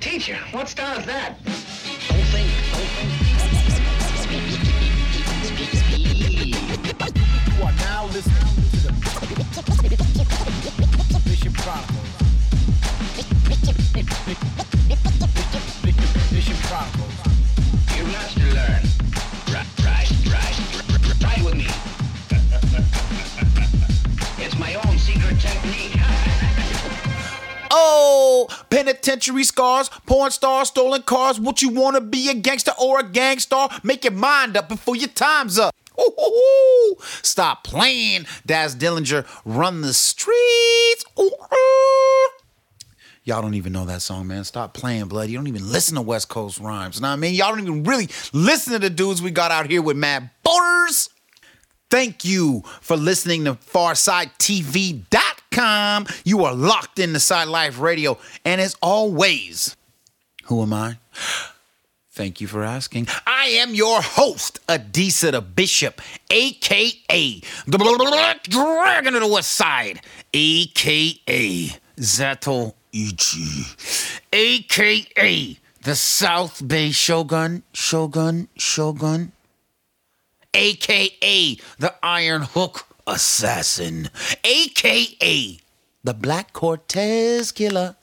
Teacher, what style is that? You are now listening to the Bishop Chronicles. Bishop Chronicles. You must learn. Right, right, right. Try with me. it's my own secret technique. Oh, penitentiary scars, porn stars, stolen cars. What you wanna be a gangster or a gangstar? Make your mind up before your time's up. Ooh, Stop playing, Daz Dillinger. Run the streets. Ooh. Y'all don't even know that song, man. Stop playing, blood. You don't even listen to West Coast rhymes. You Know what I mean? Y'all don't even really listen to the dudes we got out here with Mad Borders. Thank you for listening to FarsideTV.com. You are locked into Side Life Radio. And as always, who am I? Thank you for asking. I am your host, Adisa the Bishop, aka the Black Dragon of the West Side, aka Zato Ichi, aka the South Bay Shogun, Shogun, Shogun aka the Iron Hook Assassin, aka the Black Cortez Killer.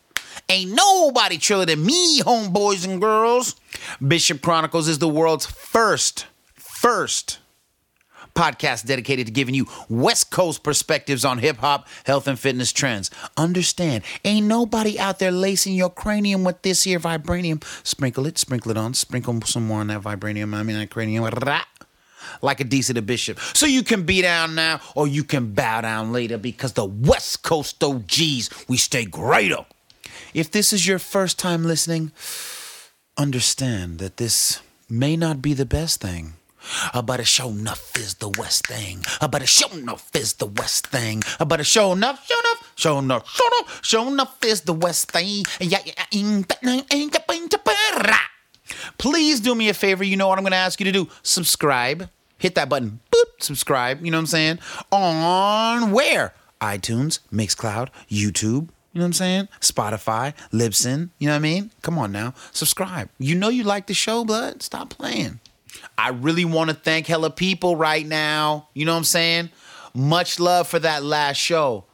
Ain't nobody triller than me, homeboys and girls. Bishop Chronicles is the world's first, first podcast dedicated to giving you West Coast perspectives on hip hop, health, and fitness trends. Understand, ain't nobody out there lacing your cranium with this here vibranium. Sprinkle it, sprinkle it on, sprinkle some more on that vibranium. I mean, that cranium. Like a decent bishop. So you can be down now or you can bow down later because the West Coast OGs, we stay greater. If this is your first time listening, understand that this may not be the best thing. But it show enough is the West thing. But it show enough is the West thing. But it show enough, show enough, show enough, show enough, show enough is the West thing. Yeah, yeah. Please do me a favor. You know what I'm going to ask you to do? Subscribe. Hit that button. Boop. Subscribe. You know what I'm saying? On where? iTunes, Mixcloud, YouTube. You know what I'm saying? Spotify, Libsyn. You know what I mean? Come on now. Subscribe. You know you like the show, blood. Stop playing. I really want to thank hella people right now. You know what I'm saying? Much love for that last show.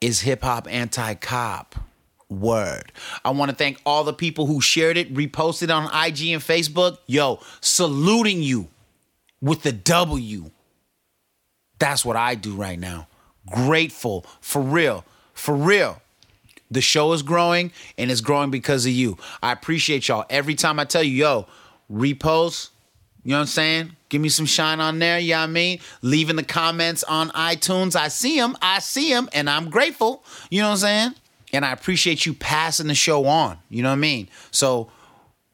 Is hip hop anti cop? Word. I want to thank all the people who shared it, reposted on IG and Facebook. Yo, saluting you with the W. That's what I do right now. Grateful for real. For real. The show is growing and it's growing because of you. I appreciate y'all. Every time I tell you, yo, repost, you know what I'm saying? Give me some shine on there, you know what I mean? Leaving the comments on iTunes. I see them. I see them and I'm grateful. You know what I'm saying? And I appreciate you passing the show on. You know what I mean? So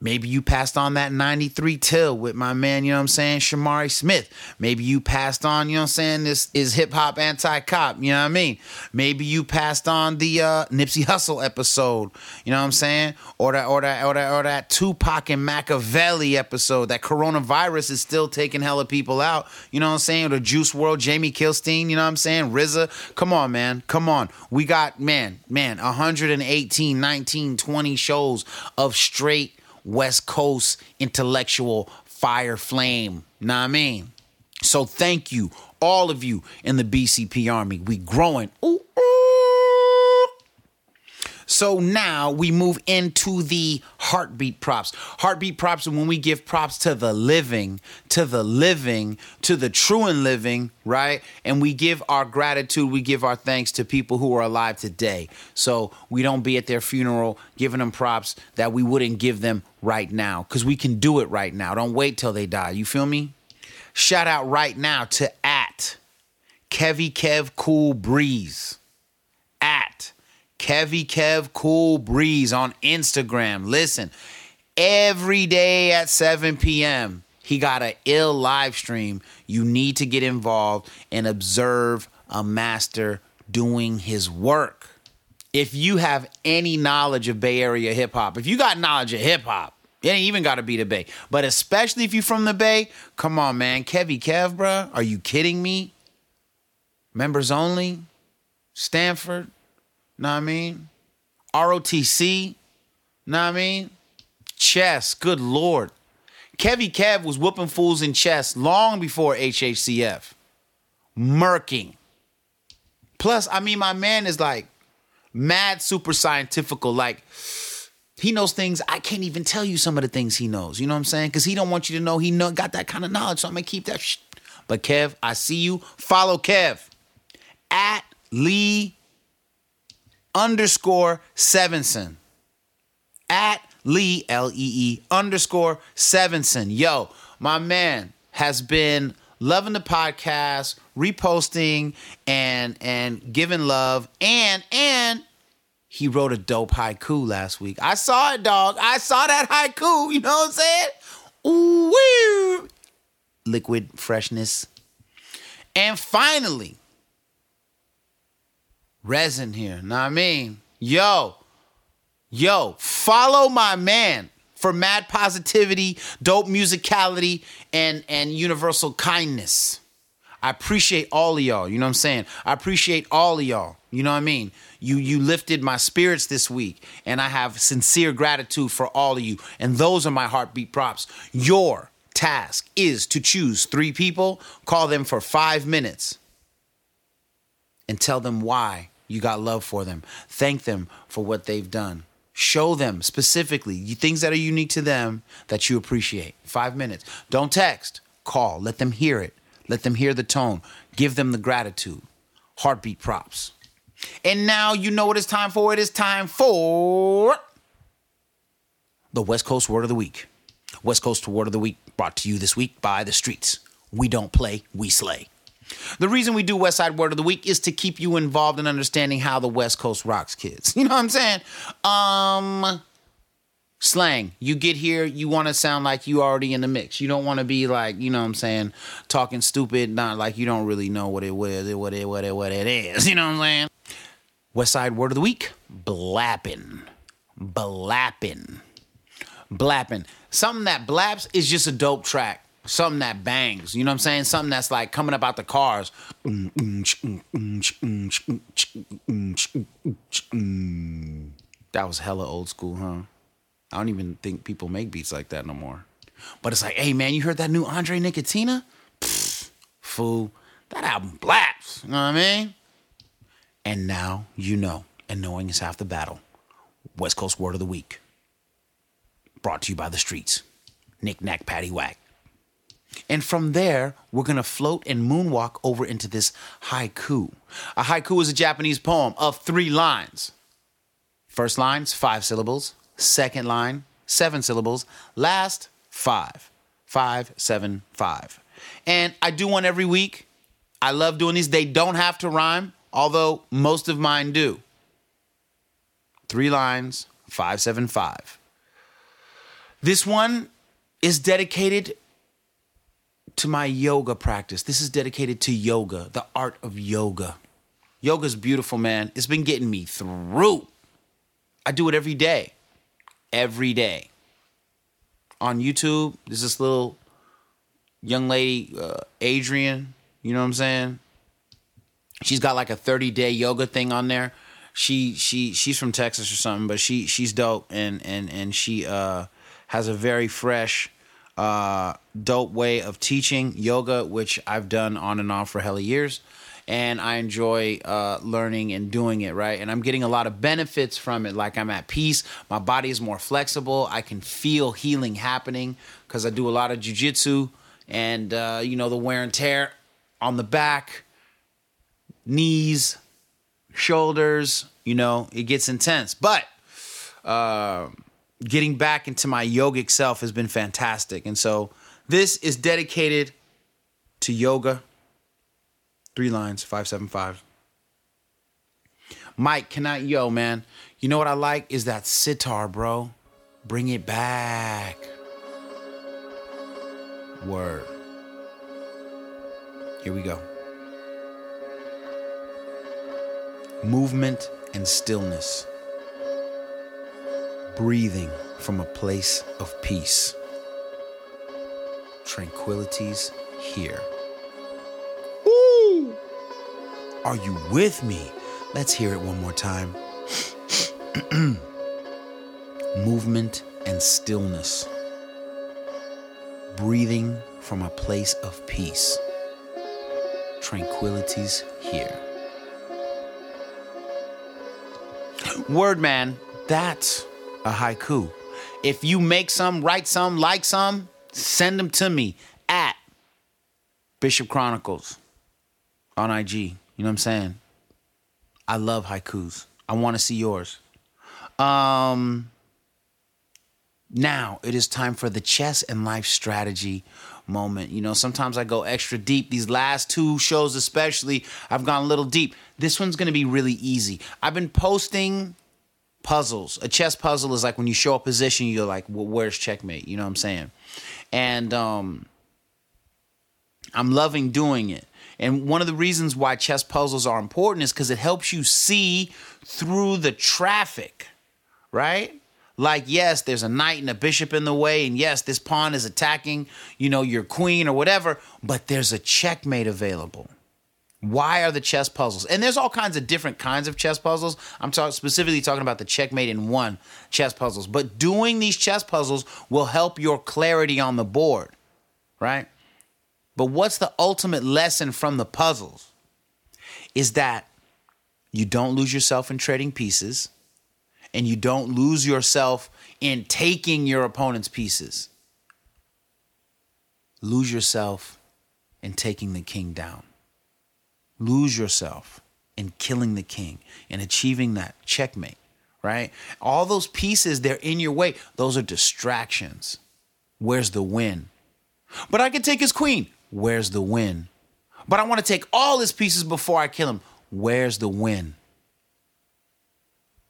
Maybe you passed on that 93 till with my man, you know what I'm saying, Shamari Smith. Maybe you passed on, you know what I'm saying, this is hip hop anti cop, you know what I mean? Maybe you passed on the uh, Nipsey Hussle episode, you know what I'm saying? Or that or that or that or that Tupac and Machiavelli episode. That coronavirus is still taking hella people out, you know what I'm saying? Or the Juice WRLD, Jamie Kilstein, you know what I'm saying? RZA. Come on, man. Come on. We got man, man, 118, 19, 20 shows of straight West Coast intellectual fire flame. Know what I mean? So thank you, all of you in the BCP Army. We growing. Ooh, ooh. So now we move into the heartbeat props. Heartbeat props are when we give props to the living, to the living, to the true and living, right? And we give our gratitude, we give our thanks to people who are alive today. So we don't be at their funeral giving them props that we wouldn't give them right now because we can do it right now. Don't wait till they die. You feel me? Shout out right now to at Kevy Kev Cool Breeze. At Kevy Kev Cool Breeze on Instagram. Listen, every day at 7 p.m., he got an ill live stream. You need to get involved and observe a master doing his work. If you have any knowledge of Bay Area hip hop, if you got knowledge of hip hop, it ain't even got to be the Bay. But especially if you from the Bay, come on, man. Kevy Kev, bruh. Are you kidding me? Members only? Stanford? Know what I mean? ROTC? Know what I mean? Chess, good lord. Kevy Kev was whooping fools in chess long before HHCF. Murking. Plus, I mean, my man is like mad super scientifical. Like, he knows things I can't even tell you some of the things he knows. You know what I'm saying? Because he don't want you to know he know, got that kind of knowledge. So I'm gonna keep that. Sh- but Kev, I see you. Follow Kev at Lee underscore Sevenson. At Lee L E E underscore Sevenson. Yo, my man has been loving the podcast, reposting and and giving love, and and he wrote a dope haiku last week. I saw it, dog. I saw that haiku. You know what I'm saying? Ooh, wee. liquid freshness. And finally, resin here. Know what I mean? Yo, yo, follow my man for mad positivity, dope musicality, and and universal kindness. I appreciate all of y'all. You know what I'm saying? I appreciate all of y'all. You know what I mean? You you lifted my spirits this week, and I have sincere gratitude for all of you. And those are my heartbeat props. Your task is to choose three people, call them for five minutes, and tell them why you got love for them. Thank them for what they've done. Show them specifically things that are unique to them that you appreciate. Five minutes. Don't text. Call. Let them hear it. Let them hear the tone. Give them the gratitude. Heartbeat props. And now you know what it's time for. It is time for the West Coast Word of the Week. West Coast Word of the Week brought to you this week by the streets. We don't play, we slay. The reason we do West Side Word of the Week is to keep you involved in understanding how the West Coast rocks kids. You know what I'm saying? Um slang. You get here, you want to sound like you already in the mix. You don't want to be like, you know what I'm saying, talking stupid, not like you don't really know what it was, what it what it what it is. You know what I'm saying? West Side Word of the Week, blapping. Blapping. Blapping. Something that blaps is just a dope track. Something that bangs. You know what I'm saying? Something that's like coming up out the cars. That was hella old school, huh? I don't even think people make beats like that no more. But it's like, hey man, you heard that new Andre Nickatina? Pfft, fool, that album blaps. You know what I mean? And now you know, and knowing is half the battle. West Coast Word of the Week. Brought to you by the streets. Knick knack patty whack. And from there, we're gonna float and moonwalk over into this haiku. A haiku is a Japanese poem of three lines. First line's five syllables. Second line, seven syllables. Last, five. Five, seven, five. And I do one every week. I love doing these. They don't have to rhyme, although most of mine do. Three lines, five, seven, five. This one is dedicated to my yoga practice. This is dedicated to yoga, the art of yoga. Yoga's beautiful, man. It's been getting me through. I do it every day. Every day. On YouTube, there's this little young lady, uh, Adriene. You know what I'm saying? She's got like a 30 day yoga thing on there. She she she's from Texas or something, but she she's dope and and and she uh has a very fresh uh dope way of teaching yoga, which I've done on and off for hella years. And I enjoy uh, learning and doing it, right? And I'm getting a lot of benefits from it. Like I'm at peace. My body is more flexible. I can feel healing happening because I do a lot of jujitsu and, uh, you know, the wear and tear on the back, knees, shoulders, you know, it gets intense. But uh, getting back into my yogic self has been fantastic. And so this is dedicated to yoga. Three lines, 575. Mike, can I, yo, man, you know what I like is that sitar, bro. Bring it back. Word. Here we go. Movement and stillness. Breathing from a place of peace. Tranquility's here. Woo! Are you with me? Let's hear it one more time. movement and stillness, breathing from a place of peace. Tranquility's here. Word man, that's a haiku. If you make some, write some, like some, send them to me at Bishop Chronicles on IG. You know what I'm saying? I love haikus. I want to see yours. Um now it is time for the chess and life strategy moment. You know, sometimes I go extra deep. These last two shows, especially, I've gone a little deep. This one's gonna be really easy. I've been posting puzzles. A chess puzzle is like when you show a position, you're like, well, where's checkmate? You know what I'm saying? And um I'm loving doing it. And one of the reasons why chess puzzles are important is because it helps you see through the traffic, right? Like, yes, there's a knight and a bishop in the way, and yes, this pawn is attacking, you know, your queen or whatever, but there's a checkmate available. Why are the chess puzzles? And there's all kinds of different kinds of chess puzzles. I'm talking specifically talking about the checkmate in one chess puzzles. But doing these chess puzzles will help your clarity on the board, right? But what's the ultimate lesson from the puzzles? Is that you don't lose yourself in trading pieces and you don't lose yourself in taking your opponent's pieces. Lose yourself in taking the king down. Lose yourself in killing the king and achieving that checkmate, right? All those pieces, they're in your way. Those are distractions. Where's the win? But I can take his queen. Where's the win? But I want to take all his pieces before I kill him. Where's the win?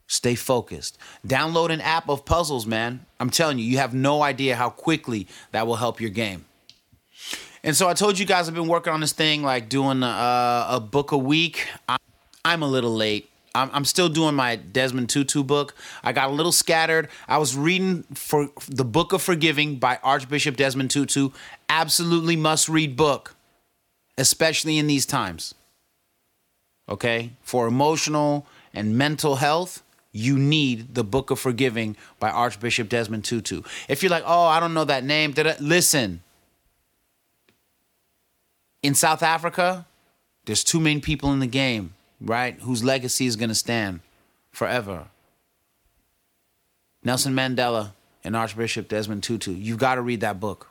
Stay focused. Download an app of puzzles, man. I'm telling you, you have no idea how quickly that will help your game. And so I told you guys I've been working on this thing, like doing a, a book a week. I'm a little late. I'm, I'm still doing my Desmond Tutu book. I got a little scattered. I was reading for the Book of Forgiving by Archbishop Desmond Tutu. Absolutely must read book, especially in these times. Okay? For emotional and mental health, you need the Book of Forgiving by Archbishop Desmond Tutu. If you're like, oh, I don't know that name, da-da," listen. In South Africa, there's two main people in the game, right? Whose legacy is going to stand forever. Nelson Mandela and Archbishop Desmond Tutu. You've got to read that book.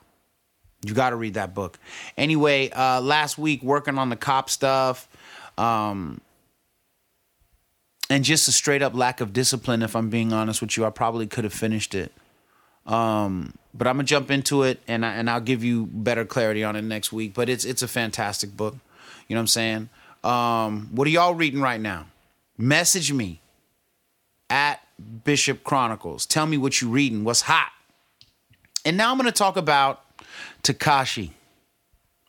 You got to read that book. Anyway, uh, last week working on the cop stuff, um, and just a straight up lack of discipline. If I'm being honest with you, I probably could have finished it. Um, but I'm gonna jump into it, and I, and I'll give you better clarity on it next week. But it's it's a fantastic book. You know what I'm saying? Um, what are y'all reading right now? Message me at Bishop Chronicles. Tell me what you're reading. What's hot? And now I'm gonna talk about Tekashi.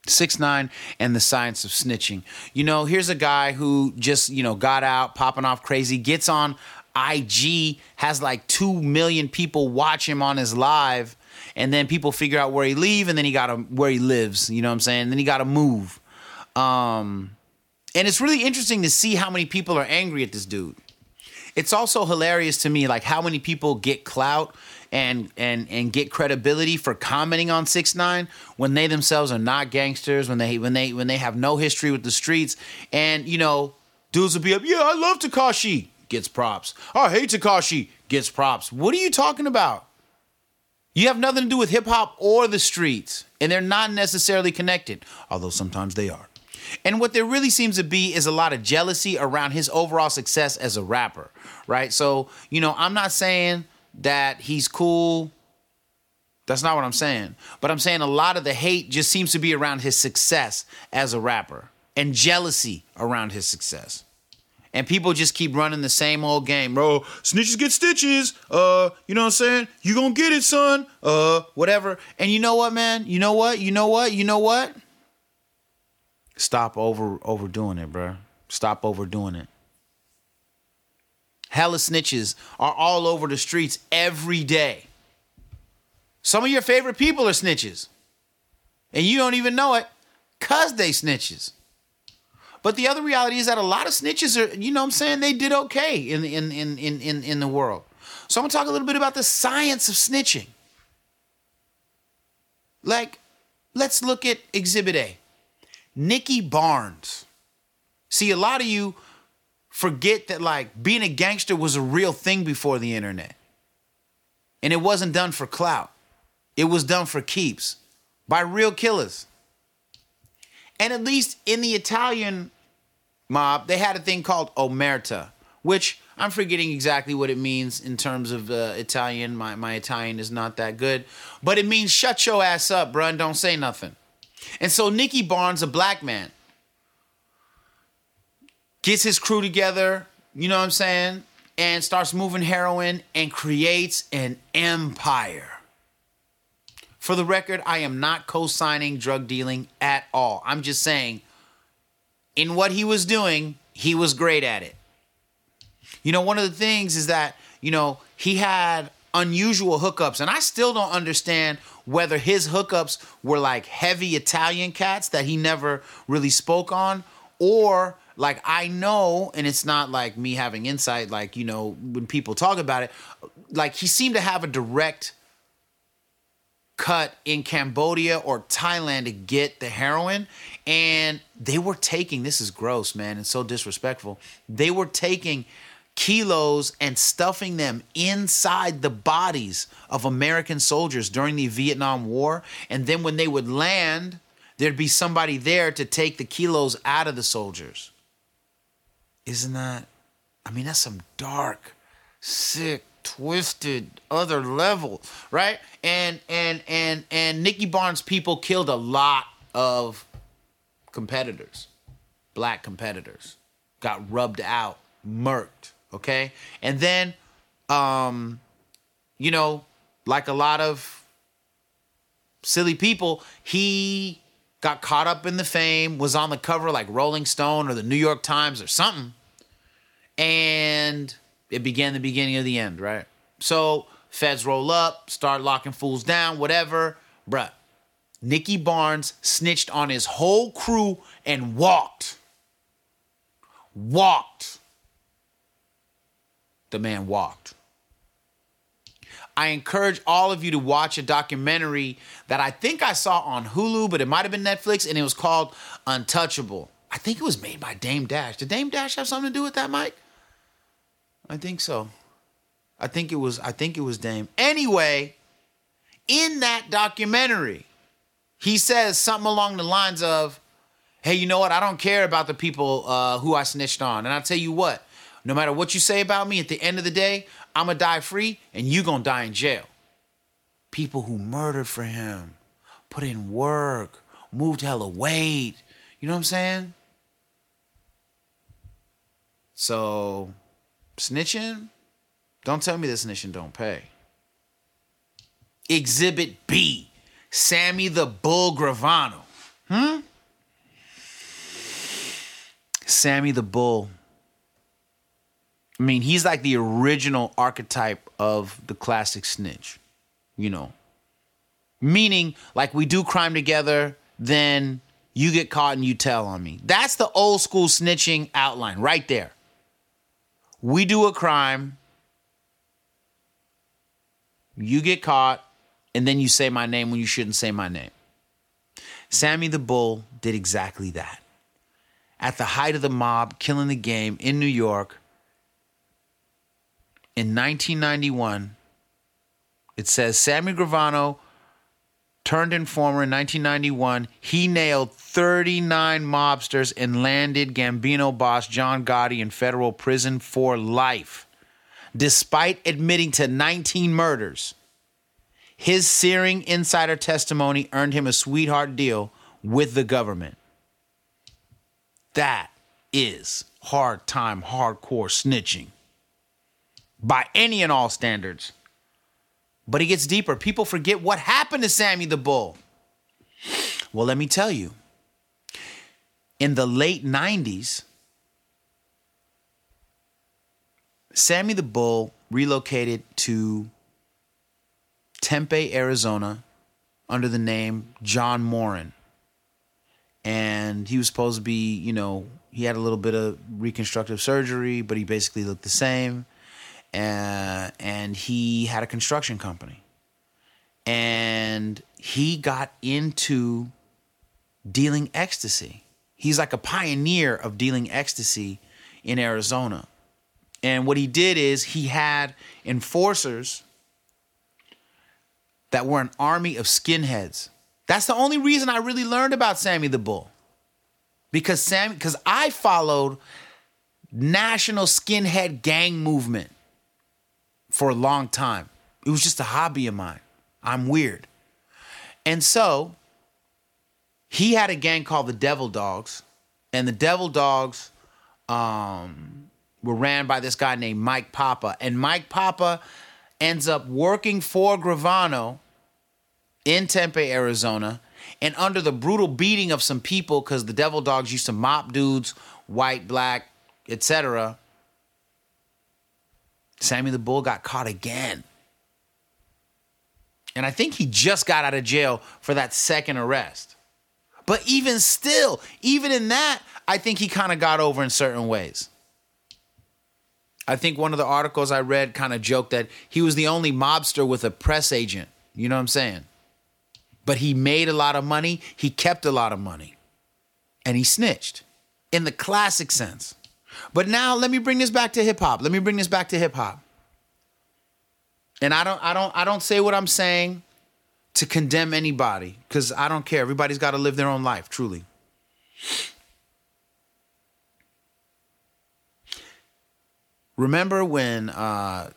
Six nine and the science of snitching. You know, here's a guy who just you know got out, popping off crazy, gets on IG, has like two million people watch him on his live, and then people figure out where he leave, and then he got where he lives. You know what I'm saying? And then he got to move. Um, and it's really interesting to see how many people are angry at this dude. It's also hilarious to me, like how many people get clout and and and get credibility for commenting on six nine when they themselves are not gangsters, when they when they when they have no history with the streets, and you know, dudes will be up, yeah, I love Tekashi, gets props. Oh, hate Tekashi, gets props. What are you talking about? You have nothing to do with hip hop or the streets, and they're not necessarily connected, although sometimes they are. And what there really seems to be is a lot of jealousy around his overall success as a rapper, right? So, you know, I'm not saying that he's cool. That's not what I'm saying. But I'm saying a lot of the hate just seems to be around his success as a rapper and jealousy around his success. And people just keep running the same old game, bro. Snitches get stitches. Uh, you know what I'm saying? You gonna get it, son. Uh, whatever. And you know what, man? You know what? You know what? You know what? Stop over overdoing it, bro. Stop overdoing it. Hella snitches are all over the streets every day. Some of your favorite people are snitches. And you don't even know it because they snitches. But the other reality is that a lot of snitches are, you know what I'm saying, they did okay in in in in in, the world. So I'm gonna talk a little bit about the science of snitching. Like, let's look at Exhibit A. Nicky Barnes. See, a lot of you forget that like being a gangster was a real thing before the internet. And it wasn't done for clout. It was done for keeps by real killers. And at least in the Italian mob, they had a thing called omerta, which I'm forgetting exactly what it means in terms of uh, Italian. My, my Italian is not that good, but it means shut your ass up, bruh, and don't say nothing. And so Nicky Barnes, a black man, gets his crew together, you know what I'm saying, and starts moving heroin and creates an empire. For the record, I am not co signing drug dealing at all. I'm just saying, in what he was doing, he was great at it. You know, one of the things is that, you know, he had unusual hookups, and I still don't understand whether his hookups were like heavy Italian cats that he never really spoke on, or like I know, and it's not like me having insight, like, you know, when people talk about it, like he seemed to have a direct cut in Cambodia or Thailand to get the heroin. And they were taking, this is gross, man, and so disrespectful. They were taking kilos and stuffing them inside the bodies of American soldiers during the Vietnam War. And then when they would land, there'd be somebody there to take the kilos out of the soldiers. Isn't that, I mean, that's some dark, sick, twisted other level, right? And and and and Nicky Barnes people killed a lot of competitors, black competitors, got rubbed out, murked, okay? And then um you know, like a lot of silly people, he got caught up in the fame, was on the cover like Rolling Stone or the New York Times or something. And it began the beginning of the end, right? So feds roll up, start locking fools down, whatever. Bruh, Nicky Barnes snitched on his whole crew and walked. Walked. The man walked. I encourage all of you to watch a documentary that I think I saw on Hulu, but it might have been Netflix, and it was called Untouchable. I think it was made by Dame Dash. Did Dame Dash have something to do with that, Mike? I think so. I think it was I think it was Dame. Anyway, in that documentary, he says something along the lines of, "Hey, you know what? I don't care about the people uh, who I snitched on, and I tell you what, no matter what you say about me, at the end of the day, I'm gonna die free, and you gonna die in jail." People who murdered for him, put in work, moved hella weight. You know what I'm saying? So, snitching don't tell me this snitching don't pay. Exhibit B, Sammy the Bull Gravano. Hmm? Sammy the Bull. I mean, he's like the original archetype of the classic snitch, you know. Meaning, like, we do crime together, then you get caught and you tell on me. That's the old school snitching outline right there. We do a crime, you get caught, and then you say my name when you shouldn't say my name. Sammy the Bull did exactly that. At the height of the mob, killing the game in New York in 1991, it says Sammy Gravano turned informer in 1991. He nailed 39 mobsters and landed Gambino boss John Gotti in federal prison for life despite admitting to 19 murders. His searing insider testimony earned him a sweetheart deal with the government. That is hard time, hardcore snitching by any and all standards. But it gets deeper. People forget what happened to Sammy the Bull. Well, let me tell you. In the late 90s, Sammy the Bull relocated to Tempe, Arizona, under the name John Morin. And he was supposed to be, you know, he had a little bit of reconstructive surgery, but he basically looked the same. Uh, and he had a construction company, and he got into dealing ecstasy. He's like a pioneer of dealing ecstasy in Arizona. And what he did is he had enforcers that were an army of skinheads. That's the only reason I really learned about Sammy the Bull. Because Sammy because I followed national skinhead gang movement for a long time. It was just a hobby of mine. I'm weird. And so he had a gang called the Devil Dogs, and the Devil Dogs um, were ran by this guy named Mike Papa. And Mike Papa ends up working for Gravano in Tempe, Arizona, and under the brutal beating of some people, because the Devil Dogs used to mop dudes, white, black, etc. Sammy the Bull got caught again. And I think he just got out of jail for that second arrest. But even still, even in that, I think he kind of got over in certain ways. I think one of the articles I read kind of joked that he was the only mobster with a press agent. You know what I'm saying? But he made a lot of money, he kept a lot of money, and he snitched in the classic sense. But now let me bring this back to hip hop. Let me bring this back to hip hop. And I don't I don't I don't say what I'm saying to condemn anybody cuz I don't care. Everybody's got to live their own life, truly. Remember when uh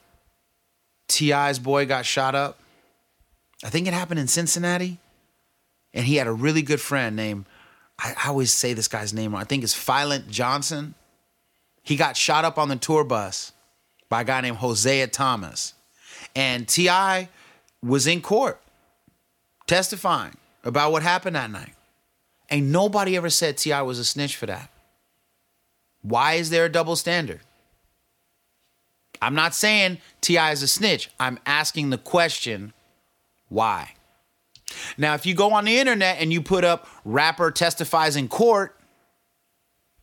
TI's boy got shot up? I think it happened in Cincinnati. And he had a really good friend named I, always say this guy's name. I think it's Philant Johnson. He got shot up on the tour bus by a guy named Hosea Thomas. And T.I. was in court testifying about what happened that night. And nobody ever said T.I. was a snitch for that. Why is there a double standard? I'm not saying T.I. is a snitch. I'm asking the question, why? Now, if you go on the internet and you put up rapper testifies in court,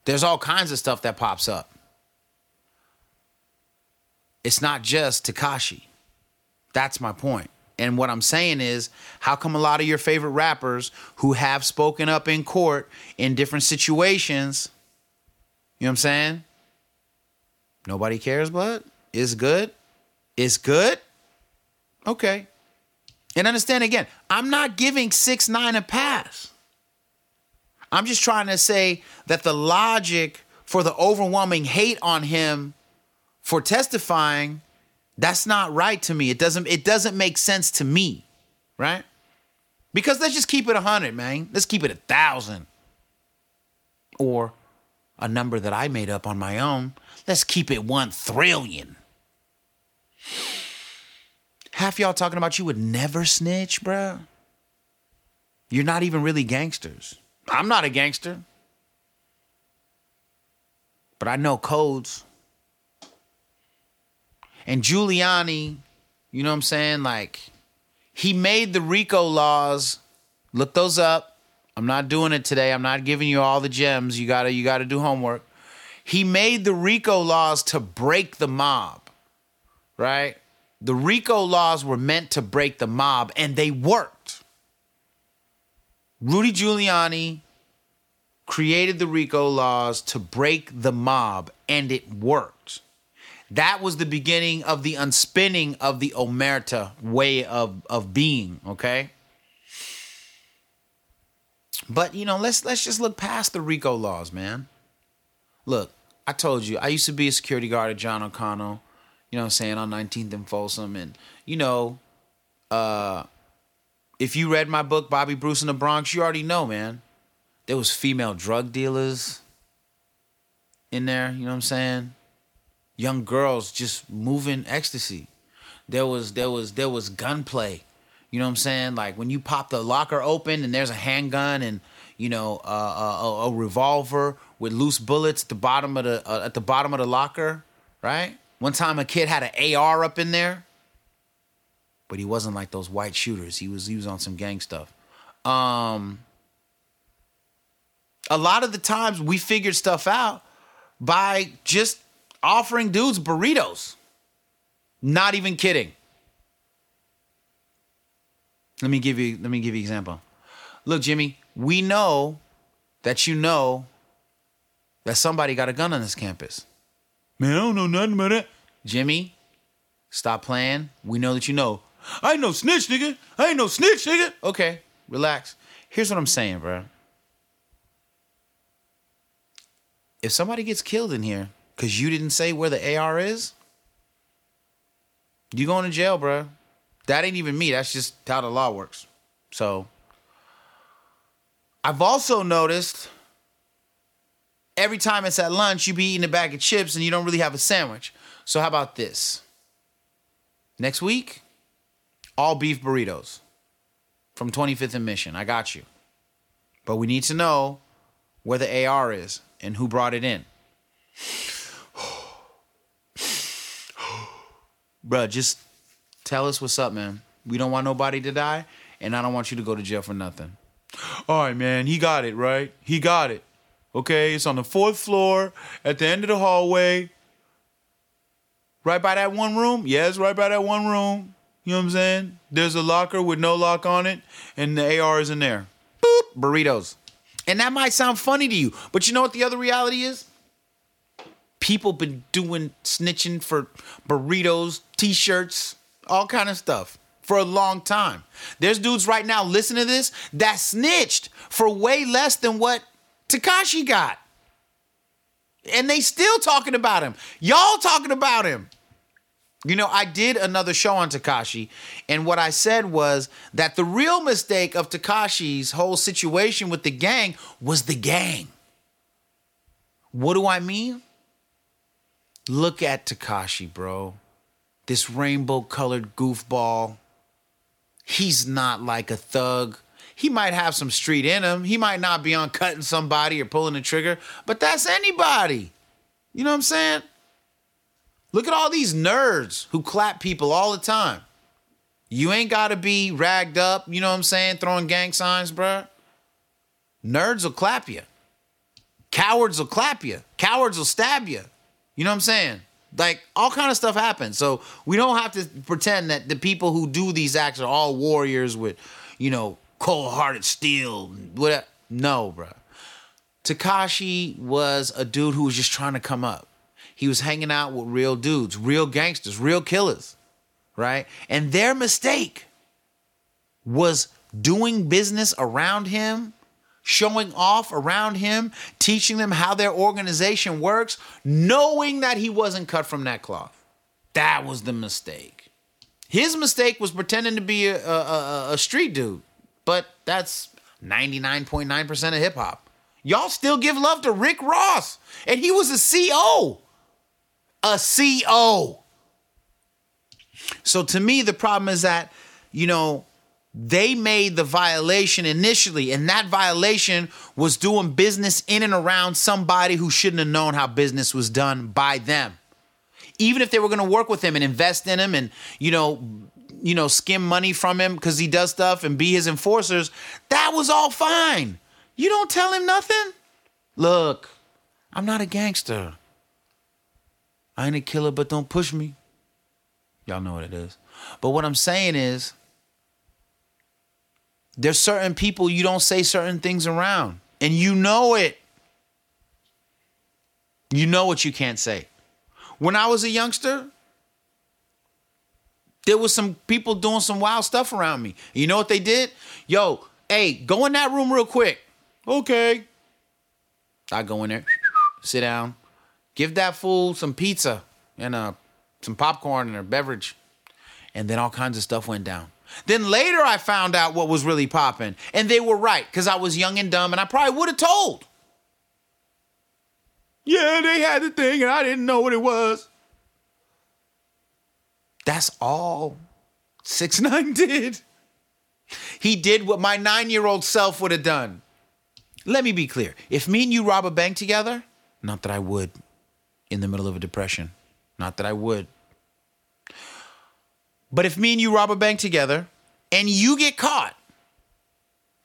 there's all kinds of stuff that pops up. It's not just Tekashi. That's my point. And what I'm saying is, how come a lot of your favorite rappers who have spoken up in court in different situations, you know what I'm saying? Nobody cares, but it's good. It's good. Okay. And understand again, I'm not giving six nine a pass. I'm just trying to say that the logic for the overwhelming hate on him for testifying, that's not right to me. It doesn't it doesn't make sense to me, right? Because let's just keep it a hundred, man. Let's keep it a thousand. Or a number that I made up on my own. Let's keep it one trillion. Half y'all talking about you would never snitch, bruh. You're not even really gangsters. I'm not a gangster. But I know codes. And Giuliani, you know what I'm saying? Like, he made the RICO laws. Look those up. I'm not doing it today. I'm not giving you all the gems. You gotta you gotta do homework. He made the RICO laws to break the mob. Right? The RICO laws were meant to break the mob, and they worked. Rudy Giuliani created the RICO laws to break the mob, and it worked. That was the beginning of the unspinning of the Omerta way of, of being, okay? But you know, let's let's just look past the RICO laws, man. Look, I told you, I used to be a security guard at John O'Connell, you know what I'm saying, on 19th and Folsom. And, you know, uh if you read my book, Bobby Bruce in the Bronx, you already know, man. There was female drug dealers in there, you know what I'm saying? Young girls just moving ecstasy. There was there was there was gunplay. You know what I'm saying? Like when you pop the locker open and there's a handgun and you know uh, a, a, a revolver with loose bullets at the bottom of the uh, at the bottom of the locker, right? One time a kid had an AR up in there, but he wasn't like those white shooters. He was he was on some gang stuff. Um, a lot of the times we figured stuff out by just offering dudes burritos. Not even kidding. Let me give you let me give you an example. Look, Jimmy, we know that you know that somebody got a gun on this campus. Man, I don't know nothing about it. Jimmy, stop playing. We know that you know. I ain't no snitch, nigga. I ain't no snitch, nigga. Okay, relax. Here's what I'm saying, bro. If somebody gets killed in here because you didn't say where the AR is, you going to jail, bro. That ain't even me. That's just how the law works. So I've also noticed every time it's at lunch, you be eating a bag of chips and you don't really have a sandwich. So how about this? Next week, all beef burritos from 25th and Mission. I got you. But we need to know where the AR is and who brought it in. Bruh, just tell us what's up, man. We don't want nobody to die, and I don't want you to go to jail for nothing. All right, man. He got it, right? He got it. Okay, it's on the fourth floor at the end of the hallway. Right by that one room? Yes, right by that one room. You know what I'm saying? There's a locker with no lock on it, and the AR is in there. Boop, burritos. And that might sound funny to you, but you know what the other reality is? People been doing snitching for burritos, t-shirts, all kind of stuff for a long time. There's dudes right now listening to this that snitched for way less than what Tekashi got. And they still talking about him. Y'all talking about him. You know, I did another show on Tekashi, and what I said was that the real mistake of Tekashi's whole situation with the gang was the gang. What do I mean? Look at Tekashi, bro. This rainbow colored goofball. He's not like a thug. He might have some street in him. He might not be on cutting somebody or pulling the trigger, but that's anybody. You know what I'm saying? Look at all these nerds who clap people all the time. You ain't got to be ragged up, you know what I'm saying, throwing gang signs, bruh. Nerds will clap you. Cowards will clap you. Cowards will stab you. You know what I'm saying? Like all kind of stuff happens. So we don't have to pretend that the people who do these acts are all warriors with, you know, cold-hearted steel. Whatever. No, bruh. Tekashi was a dude who was just trying to come up. He was hanging out with real dudes, real gangsters, real killers, right? And their mistake was doing business around him, showing off around him, teaching them how their organization works, knowing that he wasn't cut from that cloth. That was the mistake. His mistake was pretending to be a, a, a, street dude, but that's 99.9% of hip hop. Y'all still give love to Rick Ross, and he was a CO. A CO. So to me, the problem is that, you know, they made the violation initially, and that violation was doing business in and around somebody who shouldn't have known how business was done by them. Even if they were going to work with him and invest in him and, you know, you know, skim money from him because he does stuff and be his enforcers, that was all fine. You don't tell him nothing? Look, I'm not a gangster. I ain't a killer, but don't push me. Y'all know what it is. But what I'm saying is, there's certain people you don't say certain things around, and you know it. You know what you can't say. When I was a youngster, there was some people doing some wild stuff around me. You know what they did? Yo, hey, go in that room real quick. Okay. I go in there, sit down, give that fool some pizza and uh, some popcorn and a beverage. And then all kinds of stuff went down. Then later I found out what was really popping. And they were right because I was young and dumb and I probably would have told. Yeah, they had the thing and I didn't know what it was. That's all Six Nine did. He did what my nine year old self would have done. Let me be clear. If me and you rob a bank together, not that I would in the middle of a depression, not that I would. But if me and you rob a bank together and you get caught,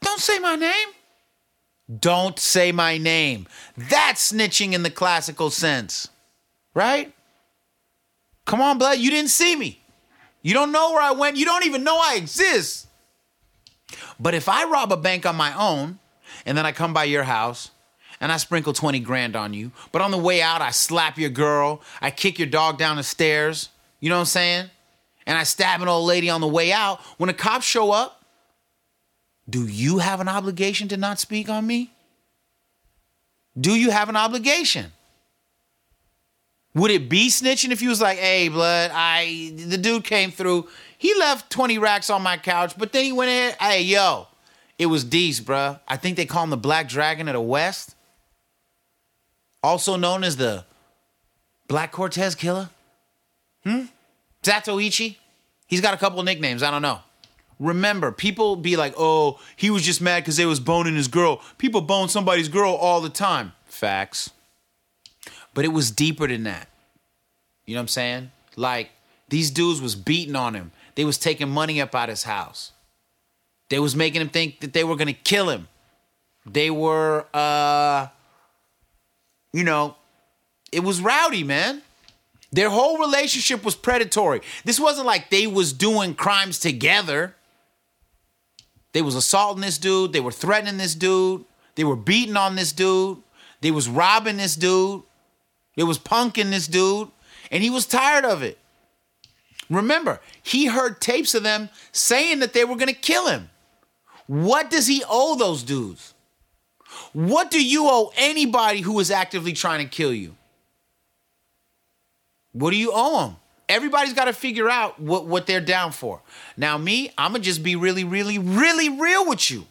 don't say my name. Don't say my name. That's snitching in the classical sense, right? Come on, blood. You didn't see me. You don't know where I went. You don't even know I exist. But if I rob a bank on my own and then I come by your house and I sprinkle 20 grand on you, but on the way out, I slap your girl, I kick your dog down the stairs, you know what I'm saying? And I stab an old lady on the way out, when the cops show up, do you have an obligation to not speak on me? Do you have an obligation? Would it be snitching if you was like, hey, blood, I the dude came through, he left 20 racks on my couch, but then he went ahead, hey, yo, it was Deez, bruh. I think they call him the Black Dragon of the West. Also known as the Black Cortez Killer. Hmm? Zatoichi? He's got a couple nicknames, I don't know. Remember, people be like, oh, he was just mad because they was boning his girl. People bone somebody's girl all the time. Facts. But it was deeper than that. You know what I'm saying? Like, these dudes was beating on him. They was taking money up out his house. They was making him think that they were gonna kill him. They were uh you know, it was rowdy, man. Their whole relationship was predatory. This wasn't like they was doing crimes together. They was assaulting this dude, they were threatening this dude, they were beating on this dude, they was robbing this dude, they was punking this dude, and he was tired of it. Remember, he heard tapes of them saying that they were gonna kill him. What does he owe those dudes? What do you owe anybody who is actively trying to kill you? What do you owe them? Everybody's got to figure out what, what they're down for. Now, me, I'm going to just be really, really, really real with you.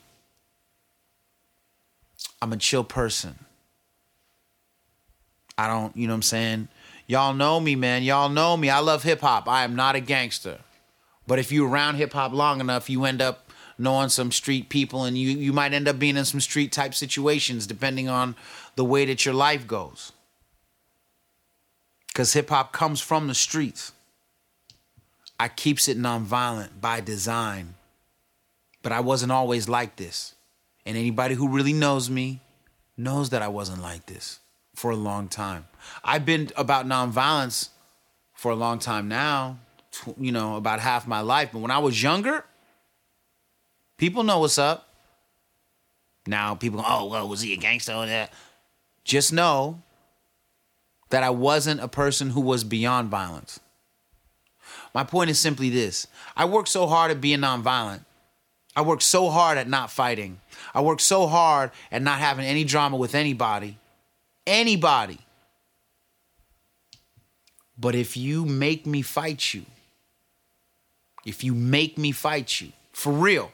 I'm a chill person. I don't, you know what I'm saying? Y'all know me, man. Y'all know me. I love hip hop. I am not a gangster. But if you're around hip hop long enough, you end up knowing some street people and you, you might end up being in some street type situations depending on the way that your life goes. Because hip hop comes from the streets. I keeps it nonviolent by design. But I wasn't always like this. And anybody who really knows me knows that I wasn't like this for a long time. I've been about nonviolence for a long time now, you know, about half my life. But when I was younger, people know what's up. Now people go, oh, well, was he a gangster oh, or that? Just know that I wasn't a person who was beyond violence. My point is simply this I worked so hard at being nonviolent. I worked so hard at not fighting. I worked so hard at not having any drama with anybody. Anybody. But if you make me fight you, if you make me fight you, for real,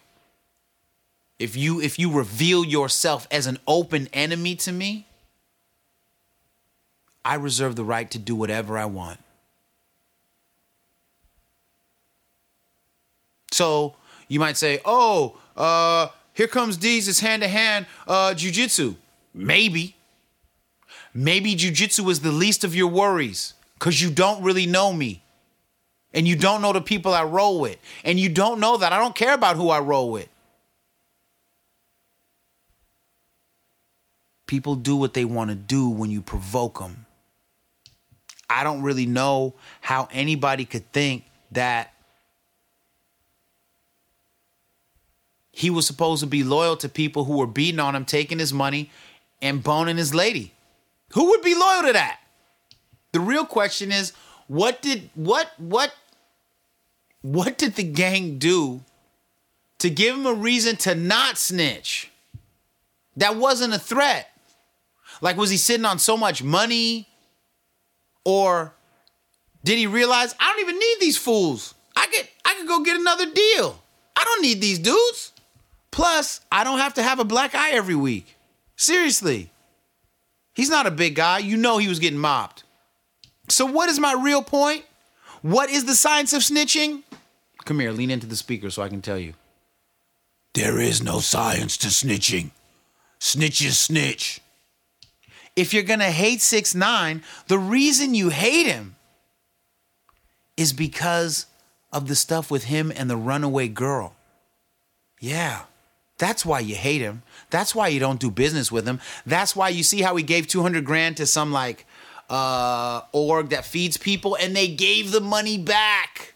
if you if you reveal yourself as an open enemy to me, I reserve the right to do whatever I want. So you might say, "Oh, uh, here comes Deez. It's hand to hand uh, jujitsu." Maybe, maybe jujitsu is the least of your worries because you don't really know me, and you don't know the people I roll with, and you don't know that I don't care about who I roll with. People do what they want to do when you provoke them. I don't really know how anybody could think that he was supposed to be loyal to people who were beating on him, taking his money, and boning his lady. Who would be loyal to that? The real question is, what did what what what did the gang do to give him a reason to not snitch? That wasn't a threat. Like, was he sitting on so much money? Or did he realize I don't even need these fools? I could I could go get another deal. I don't need these dudes. Plus, I don't have to have a black eye every week. Seriously. He's not a big guy. You know he was getting mobbed. So what is my real point? What is the science of snitching? Come here, lean into the speaker so I can tell you. There is no science to snitching. Snitch is snitch. If you're gonna hate six nine, the reason you hate him is because of the stuff with him and the runaway girl. Yeah. That's why you hate him. That's why you don't do business with him. That's why you see how he gave 200 grand to some like uh, org that feeds people, and they gave the money back.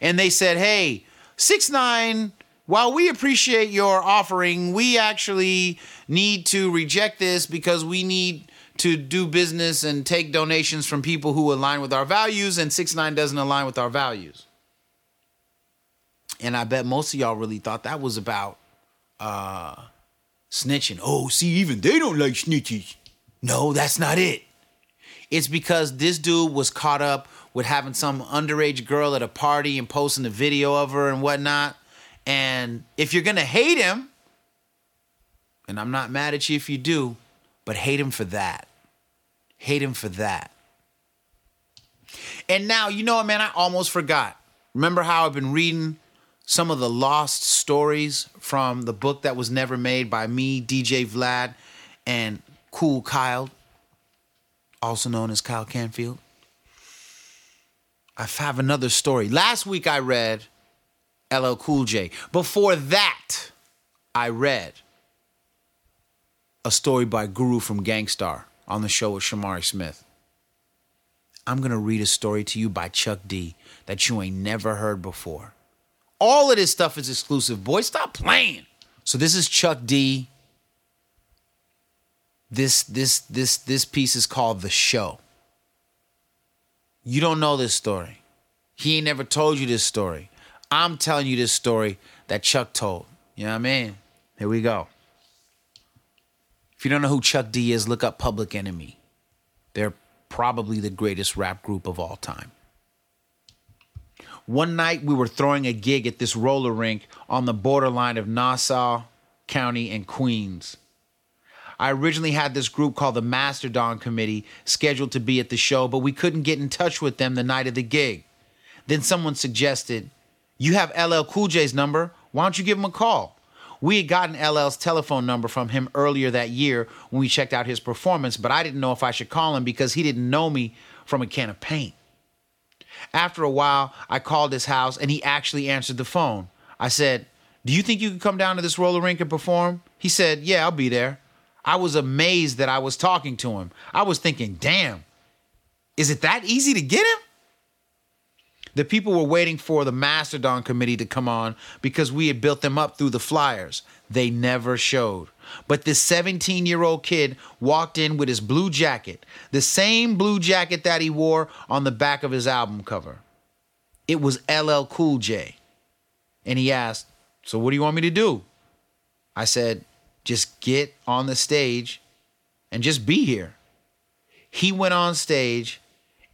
And they said, "Hey, six nine. While we appreciate your offering, we actually need to reject this because we need to do business and take donations from people who align with our values, and six nine doesn't align with our values." And I bet most of y'all really thought that was about uh, snitching. Oh, see, even they don't like snitches. No, that's not it. It's because this dude was caught up with having some underage girl at a party and posting a video of her and whatnot. And if you're gonna hate him, and I'm not mad at you if you do, but hate him for that. Hate him for that. And now, you know what, man? I almost forgot. Remember how I've been reading some of the lost stories from the book that was never made by me, DJ Vlad, and Cool Kyle, also known as Kyle Canfield? I have another story. Last week I read LL Cool J. Before that, I read a story by Guru from Gang Starr on the show with Shamari Smith. I'm going to read a story to you by Chuck D that you ain't never heard before. All of this stuff is exclusive. Boy, stop playing. So this is Chuck D. This this this this piece is called The Show. You don't know this story. He ain't never told you this story. I'm telling you this story that Chuck told. You know what I mean? Here we go. If you don't know who Chuck D is, look up Public Enemy. They're probably the greatest rap group of all time. One night we were throwing a gig at this roller rink on the borderline of Nassau County and Queens. I originally had this group called the Mastodon Committee scheduled to be at the show, but we couldn't get in touch with them the night of the gig. Then someone suggested, You have LL Cool J's number. Why don't you give him a call? We had gotten LL's telephone number from him earlier that year when we checked out his performance, but I didn't know if I should call him because he didn't know me from a can of paint. After a while, I called his house and he actually answered the phone. I said, Do you think you could come down to this roller rink and perform? He said, Yeah, I'll be there. I was amazed that I was talking to him. I was thinking, Damn, is it that easy to get him? The people were waiting for the Mastodon committee to come on because we had built them up through the flyers. They never showed. But this 17 year old kid walked in with his blue jacket, the same blue jacket that he wore on the back of his album cover. It was LL Cool J. And he asked, So what do you want me to do? I said, Just get on the stage and just be here. He went on stage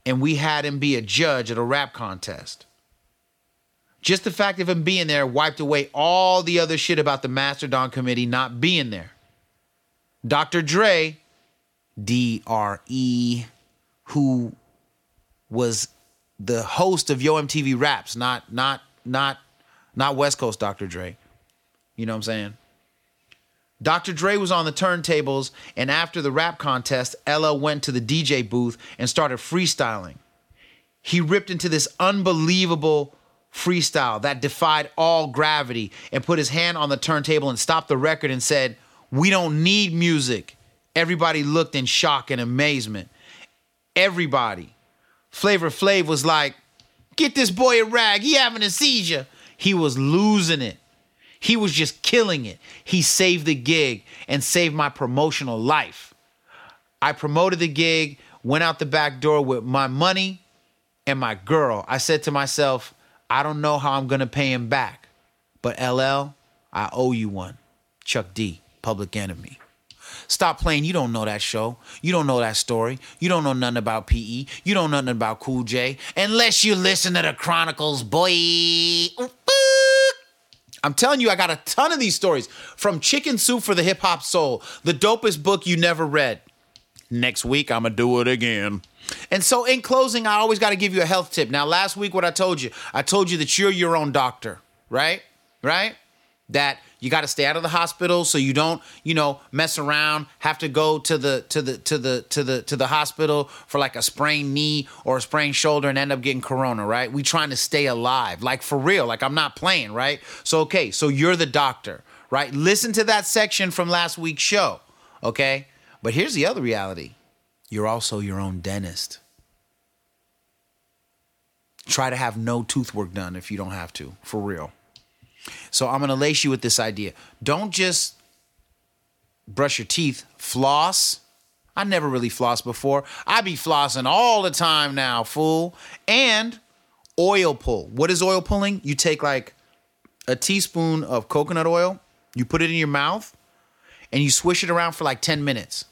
and we had him be a judge at a rap contest. Just the fact of him being there wiped away all the other shit about the Mastodon committee not being there. Dr. Dre, D R E, who was the host of Yo MTV Raps, not not not not West Coast Dr. Dre. You know what I'm saying? Dr. Dre was on the turntables, and after the rap contest, LL went to the DJ booth and started freestyling. He ripped into this unbelievable freestyle that defied all gravity and put his hand on the turntable and stopped the record and said, We don't need music. Everybody looked in shock and amazement. Everybody. Flavor Flav was like, Get this boy a rag. He having a seizure. He was losing it. He was just killing it. He saved the gig and saved my promotional life. I promoted the gig, went out the back door with my money and my girl. I said to myself, I don't know how I'm going to pay him back, but LL, I owe you one. Chuck D, Public Enemy. Stop playing. You don't know that show. You don't know that story. You don't know nothing about PE. You don't know nothing about Cool J. Unless you listen to the Chronicles, boy. I'm telling you, I got a ton of these stories from Chicken Soup for the Hip Hop Soul, the dopest book you never read. Next week, I'm going to do it again. And so, in closing, I always got to give you a health tip. Now, last week, what I told you, I told you that you're your own doctor, right? Right? That you got to stay out of the hospital so you don't, you know, mess around, have to go to the to the to the to the to the hospital for like a sprained knee or a sprained shoulder and end up getting corona, right? We trying to stay alive. Like for real, like I'm not playing, right? So okay, so you're the doctor, right? Listen to that section from last week's show, okay? But here's the other reality. you're also your own dentist. Try to have no tooth work done if you don't have to, for real. So I'm gonna lace you with this idea. Don't just brush your teeth, floss. I never really flossed before. I be flossing all the time now, fool. And oil pull. What is oil pulling? You take like a teaspoon of coconut oil, you put it in your mouth, and you swish it around for like 10 minutes.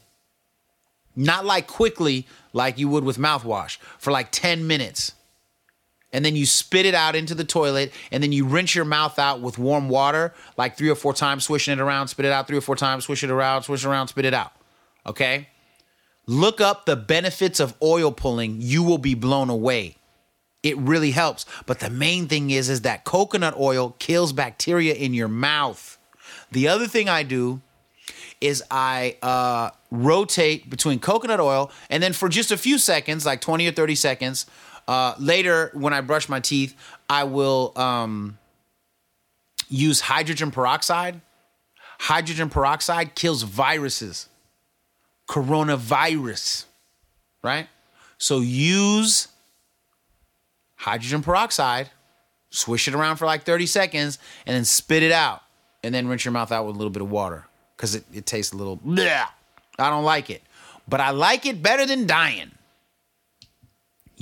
Not like quickly like you would with mouthwash, for like 10 minutes. And then you spit it out into the toilet, and then you rinse your mouth out with warm water, like three or four times, swishing it around, spit it out three or four times, swish it around, swish it around, spit it out. Okay? Look up the benefits of oil pulling. You will be blown away. It really helps. But the main thing is, is that coconut oil kills bacteria in your mouth. The other thing I do is I uh, rotate between coconut oil and then for just a few seconds, like 20 or 30 seconds, uh, later when I brush my teeth, I will um, use hydrogen peroxide. Hydrogen peroxide kills viruses, coronavirus, right? So use hydrogen peroxide, swish it around for like 30 seconds, and then spit it out. And then rinse your mouth out with a little bit of water because it, it tastes a little, bleh. I don't like it. But I like it better than dying.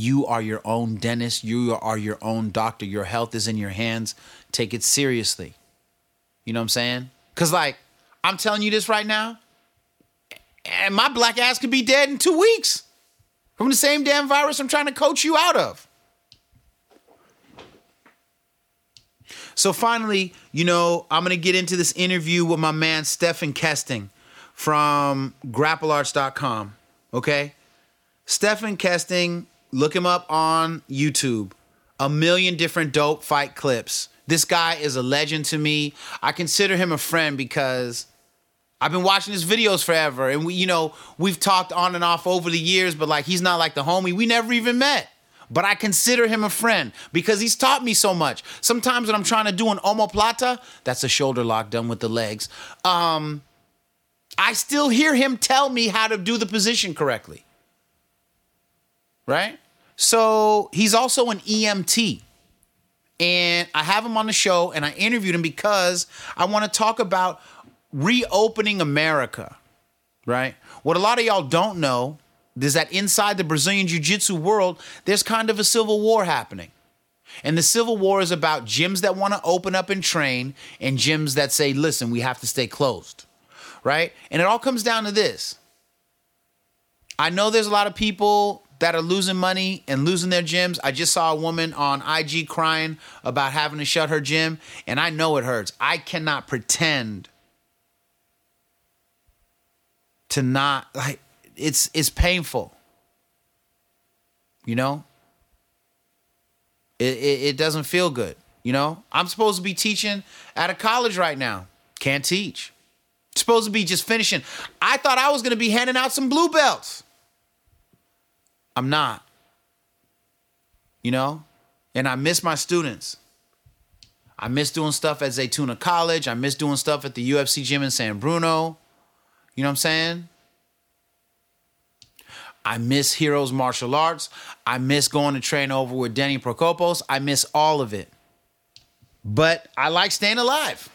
You are your own dentist. You are your own doctor. Your health is in your hands. Take it seriously. You know what I'm saying? Because, like, I'm telling you this right now, and my black ass could be dead in two weeks from the same damn virus I'm trying to coach you out of. So finally, you know, I'm gonna get into this interview with my man Stephan Kesting from grapplearts.com. Okay? Stephan Kesting, look him up on YouTube. A million different dope fight clips. This guy is a legend to me. I consider him a friend because I've been watching his videos forever. And we, you know, we've talked on and off over the years, but like he's not like the homie. We never even met but I consider him a friend because he's taught me so much. Sometimes when I'm trying to do an omoplata, that's a shoulder lock done with the legs. Um, I still hear him tell me how to do the position correctly. Right? So he's also an EMT. And I have him on the show and I interviewed him because I want to talk about reopening America. Right? What a lot of y'all don't know is that inside the Brazilian Jiu Jitsu world, there's kind of a civil war happening. And the civil war is about gyms that want to open up and train and gyms that say, listen, we have to stay closed. Right? And it all comes down to this. I know there's a lot of people that are losing money and losing their gyms. I just saw a woman on IG crying about having to shut her gym, and I know it hurts. I cannot pretend to not like it's it's painful. You know? It, it, it doesn't feel good. You know? I'm supposed to be teaching at a college right now. Can't teach. Supposed to be just finishing. I thought I was gonna be handing out some blue belts. I'm not. You know? And I miss my students. I miss doing stuff at Zaytuna College. I miss doing stuff at the UFC gym in San Bruno. You know what I'm saying? I miss Heroes Martial Arts. I miss going to train over with Denny Prokopos. I miss all of it. But I like staying alive.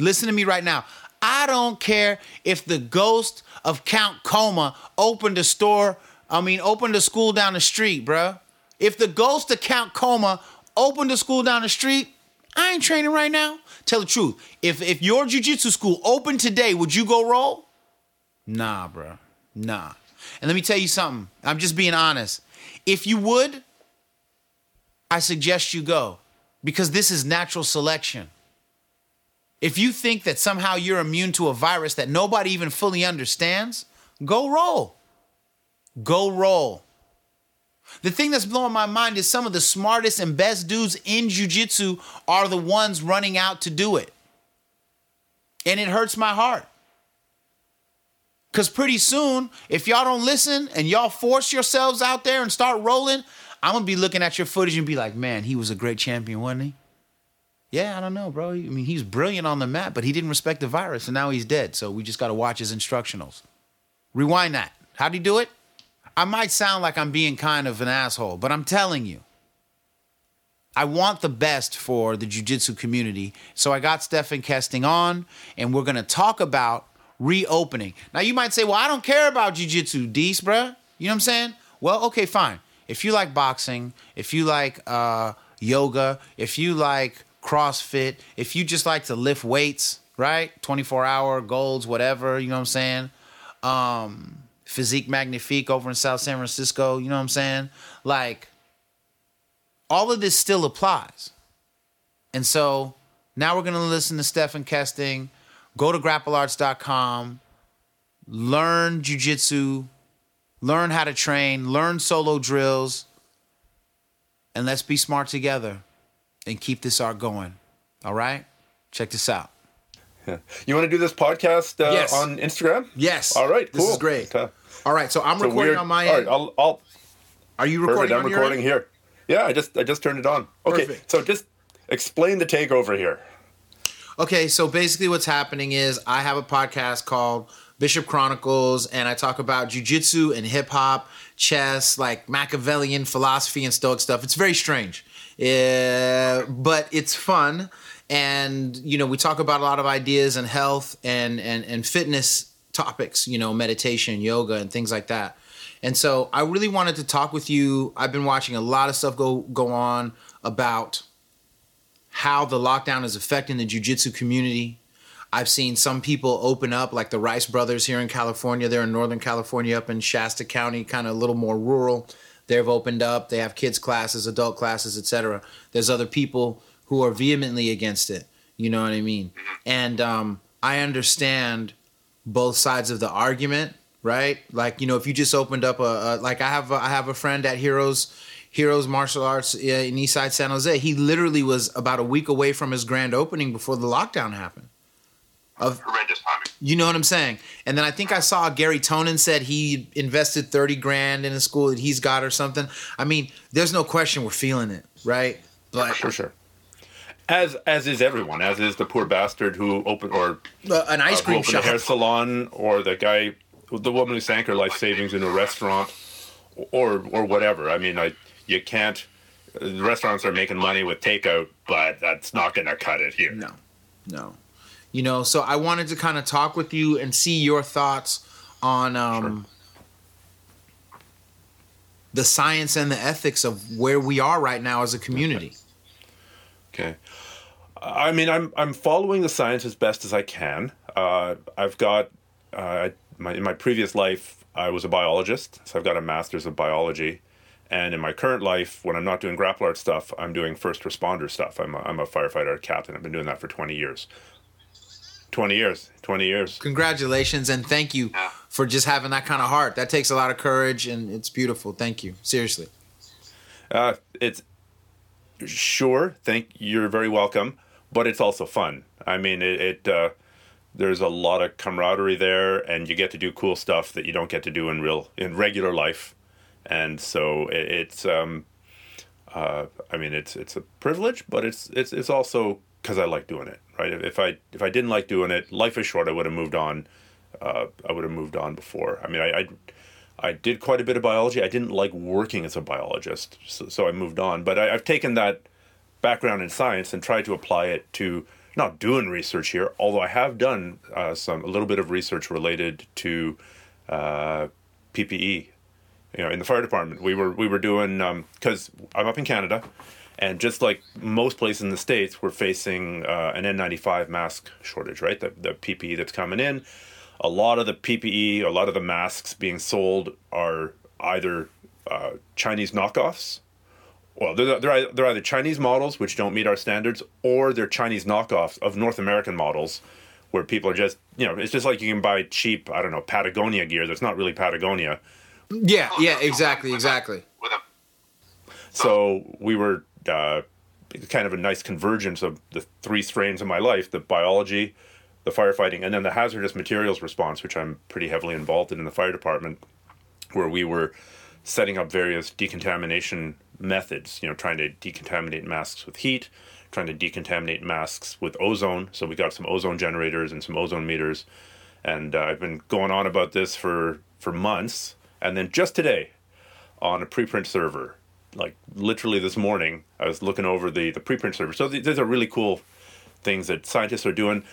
Listen to me right now. I don't care if the ghost of Count Koma opened a store, I mean, open the school down the street, bruh. If the ghost of Count Koma opened the school down the street, I ain't training right now. Tell the truth. If if your jiu-jitsu school opened today, would you go roll? Nah, bruh. Nah. And let me tell you something. I'm just being honest. If you would, I suggest you go because this is natural selection. If you think that somehow you're immune to a virus that nobody even fully understands, go roll. Go roll. The thing that's blowing my mind is some of the smartest and best dudes in jujitsu are the ones running out to do it. And it hurts my heart. Because pretty soon, if y'all don't listen and y'all force yourselves out there and start rolling, I'm going to be looking at your footage and be like, man, he was a great champion, wasn't he? Yeah, I don't know, bro. I mean, he's brilliant on the mat, but he didn't respect the virus, and now he's dead. So we just got to watch his instructionals. Rewind that. How'd he do it? I might sound like I'm being kind of an asshole, but I'm telling you, I want the best for the jujitsu community. So I got Stephan Kesting on, and we're gonna talk about reopening. Now you might say, "Well, I don't care about jujitsu, Dees, bruh." You know what I'm saying? Well, okay, fine. If you like boxing, if you like uh, yoga, if you like CrossFit, if you just like to lift weights, right? 24 hour golds, whatever. You know what I'm saying? Um, Physique Magnifique over in South San Francisco. You know what I'm saying? Like all of this still applies. And so now we're going to listen to Stephan Kesting. Go to grapplearts.com, learn jujitsu, learn how to train, learn solo drills, and let's be smart together and keep this art going. All right? Check this out. You want to do this podcast uh, Yes. on Instagram? Yes. All right. This Cool. is great. Okay. All right, so I'm So recording we're- on my all end. right, I'll, I'll Are you perfect. recording I'm on your recording here. Yeah, I just I just turned it on. Okay. Perfect. So just explain the takeover here. Okay, so basically what's happening is I have a podcast called Bishop Chronicles, and I talk about jujitsu and hip hop, chess, like Machiavellian philosophy and Stoic stuff. It's very strange, uh, but it's fun. And you know, we talk about a lot of ideas and health and and and fitness topics. You know, meditation, yoga, and things like that. And so I really wanted to talk with you. I've been watching a lot of stuff go go on about how the lockdown is affecting the jujitsu community. I've seen some people open up, like the Rice brothers here in California. They're in Northern California, up in Shasta County, kind of a little more rural. They've opened up. They have kids classes, adult classes, etc. There's other people who are vehemently against it. You know what I mean? And um, I understand both sides of the argument, right? Like you know, if you just opened up a, a like I have a, I have a friend at Heroes Heroes Martial Arts uh, in Eastside San Jose. He literally was about a week away from his grand opening before the lockdown happened. Of horrendous timing. you know what I'm saying? And then I think I saw Garry Tonon said he invested 30 grand in a school that he's got or something. I mean, there's no question we're feeling it, right? But For sure. As as is everyone, as is the poor bastard who opened or uh, an ice uh, cream opened a hair salon, or the guy, the woman who sank her life savings in a restaurant, or or whatever. I mean, I you can't. The restaurants are making money with takeout, but that's not going to cut it here. No, no. You know, so I wanted to kind of talk with you and see your thoughts on um, the science and the ethics of where we are right now as a community. Okay. I mean, I'm I'm following the science as best as I can. Uh, I've got uh, my in my previous life I was a biologist, so I've got a master's of biology, and in my current life, when I'm not doing grapple art stuff, I'm doing first responder stuff. I'm a, I'm a firefighter captain. I've been doing that for 20 years. 20 years. 20 years. Congratulations and thank you for just having that kind of heart. That takes a lot of courage and it's beautiful. Thank you. Seriously. Uh, it's sure. Thank you. you're very welcome, but it's also fun. I mean, it. it uh, there's a lot of camaraderie there, and you get to do cool stuff that you don't get to do in real in regular life, and so it, it's. Um, uh, I mean, it's it's a privilege, but it's it's it's also because I like doing it. Right? If, I if I didn't like doing it, life is short. I would have moved on. Uh, I would have moved on before. I mean, I, I I did quite a bit of biology. I didn't like working as a biologist, so, so I moved on. But I, I've taken that background in science and tried to apply it to not doing research here, although I have done uh, some a little bit of research related to uh, PPE. You know, in the fire department, we were we were doing because I'm up in Canada, and just like most places in the states, we're facing uh, an N95 mask shortage. Right, the the PPE that's coming in a lot of the PPE, a lot of the masks being sold are either uh, Chinese knockoffs. Well, they're, they're, they're either Chinese models, which don't meet our standards, or they're Chinese knockoffs of North American models, where people are just, you know, it's just like you can buy cheap, I don't know, Patagonia gear that's not really Patagonia. Yeah, yeah, exactly, exactly. So we were uh, kind of a nice convergence of the three strains of my life the biology, the firefighting, and then the hazardous materials response, which I'm pretty heavily involved in in the fire department, where we were setting up various decontamination methods, you know, trying to decontaminate masks with heat, trying to decontaminate masks with ozone. So we got some ozone generators and some ozone meters. and uh, I've been going on about this for for months. And then just today, on a preprint server, like literally this morning, I was looking over the the preprint server. So th- these are really cool things that scientists are doing.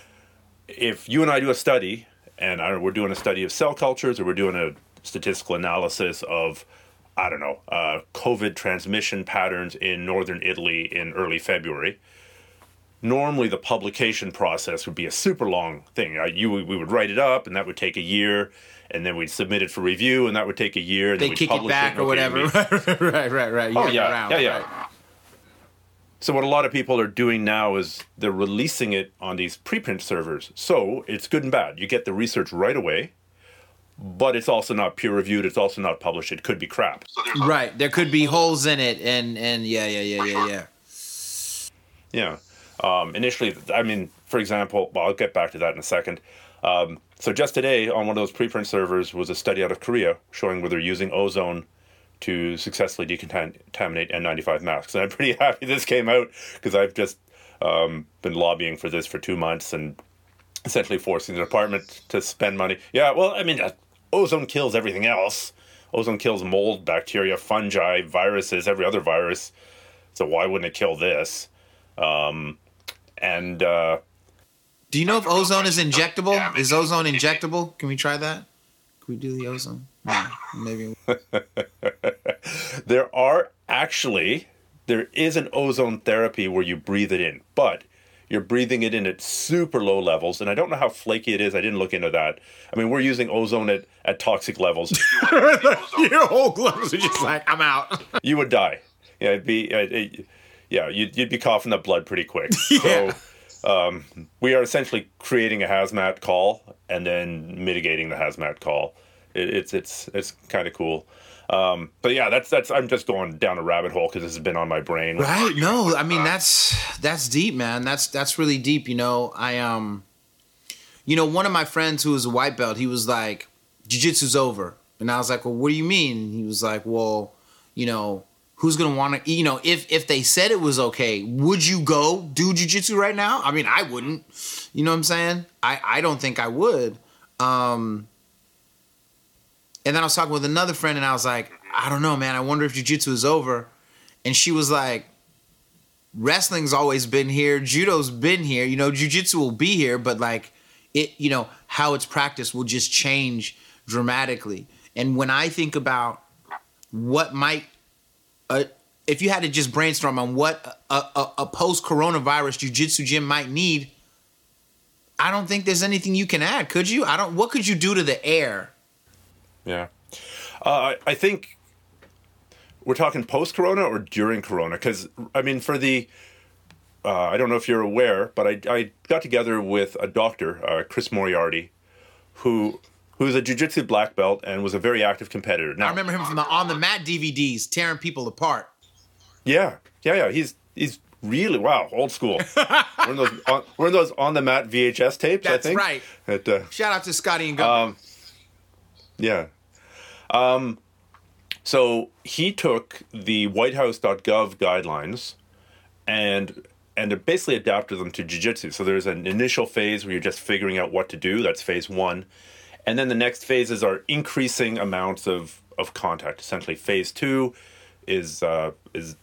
If you and I do a study, and I, we're doing a study of cell cultures, or we're doing a statistical analysis of I don't know, uh, COVID transmission patterns in northern Italy in early February. Normally, the publication process would be a super long thing. Uh, you, we would write it up, and that would take a year, and then we'd submit it for review, and that would take a year. And They kick it back and or okay, whatever. right, right, right. Oh You're yeah, around, yeah, yeah. right. So what a lot of people are doing now is they're releasing it on these preprint servers. So it's good and bad. You get the research right away, but it's also not peer reviewed. It's also not published. It could be crap. Right. There could be holes in it, and and yeah, yeah, yeah, yeah, yeah. Yeah. Um, initially, I mean, for example, well, I'll get back to that in a second. Um, so just today on one of those preprint servers was a study out of Korea showing where they're using ozone to successfully decontaminate N95 masks. And I'm pretty happy this came out because I've just um, been lobbying for this for two months and essentially forcing the department to spend money. Yeah, well, I mean, uh, ozone kills everything else. Ozone kills mold, bacteria, fungi, viruses, every other virus. So why wouldn't it kill this? Um, and uh, Do you know if ozone is injectable? Is ozone injectable? Can we try that? Can we do the ozone? Yeah, maybe. there are actually there is an ozone therapy where you breathe it in, but you're breathing it in at super low levels, and I don't know how flaky it is. I didn't look into that. I mean, we're using ozone at, at toxic levels. Your whole gloves are just like, I'm out. you would die. Yeah, it'd be, uh, it, yeah, you'd, you'd be coughing up blood pretty quick. Yeah. So um, we are essentially creating a hazmat call and then mitigating the hazmat call. It, it's it's it's kind of cool. Um, but yeah, that's that's. I'm just going down a rabbit hole because this has been on my brain. Right? No, I mean that's that's deep, man. That's that's really deep. You know, I um, you know, one of my friends who was a white belt, he was like, "Jiu-jitsu's over," and I was like, "Well, what do you mean?" He was like, "Well, you know." Who's gonna want to? You know, if if they said it was okay, would you go do jujitsu right now? I mean, I wouldn't. You know what I'm saying? I I don't think I would. Um, and then I was talking with another friend, and I was like, I don't know, man. I wonder if jujitsu is over. And she was like, wrestling's always been here, judo's been here, you know, jujitsu will be here, but like it, you know, how it's practiced will just change dramatically. And when I think about what might, uh, if you had to just brainstorm on what a, a, a post coronavirus jujitsu gym might need, I don't think there's anything you can add. Could you? I don't. What could you do to the air? Yeah. Uh, I, think we're talking post Corona or during Corona. Because, I mean, for the, uh, I don't know if you're aware, but I, I got together with a doctor, uh, Chris Moriarty, who who's a jiu-jitsu black belt and was a very active competitor. Now, I remember him from the on the mat DVDs tearing people apart. Yeah, yeah, yeah. He's he's really wow, old school. we're in those on, we're in those on the mat VHS tapes. That's I think. right. At, uh, Shout out to Scotty and Gunner. Yeah. Um, so he took the whitehouse.gov guidelines and and basically adapted them to jiu-jitsu. So there's an initial phase where you're just figuring out what to do. That's phase one. And then the next phases are increasing amounts of, of contact. Essentially, phase two is uh, is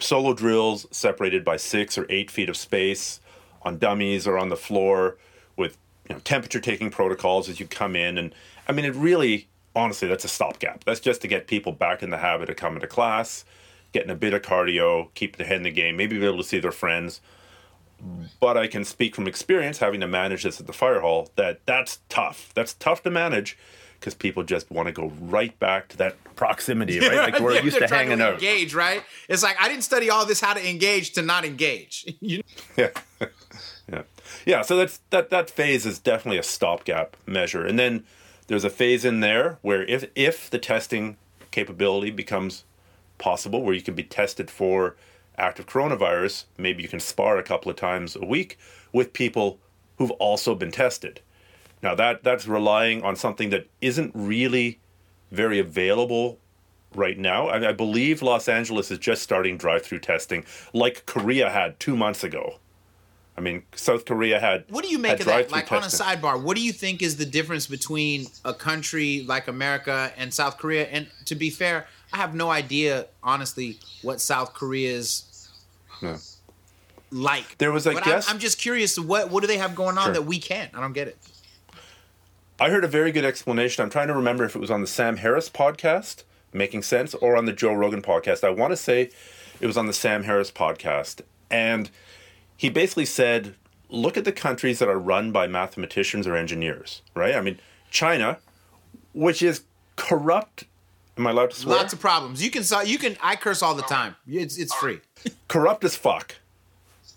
solo drills separated by six or eight feet of space on dummies or on the floor with you know, temperature taking protocols as you come in. And I mean, it really, honestly, that's a stopgap. That's just to get people back in the habit of coming to class, getting a bit of cardio, keep their head in the game, maybe be able to see their friends. But I can speak from experience, having to manage this at the fire hall, that that's tough. That's tough to manage because people just want to go right back to that proximity, right? Like we're Yeah, used to they're trying out. Engage, right? It's like I didn't study all this how to engage to not engage. You know? yeah yeah yeah so that's that that phase is definitely a stopgap measure and then there's a phase in there where if if the testing capability becomes possible where you can be tested for active coronavirus maybe you can spar a couple of times a week with people who've also been tested now that that's relying on something that isn't really very available right now. I, I believe Los Angeles is just starting drive-through testing, like Korea had two months ago. I mean, South Korea had. What do you make of that? Like on a sidebar, what do you think is the difference between a country like America and South Korea? And to be fair, I have no idea, honestly, what South Korea's Yeah. like. There was a but guest- I'm, I'm just curious. What what do they have going on Sure. that we can't? I don't get it. I heard a very good explanation. I'm trying to remember if it was on the Sam Harris podcast, Making Sense, or on the Joe Rogan podcast. I want to say it was on the Sam Harris podcast. And he basically said, look at the countries that are run by mathematicians or engineers, right? I mean, China, which is corrupt. Am I allowed to swear? Lots of problems. You can you can. I curse all the time. It's it's free. corrupt as fuck,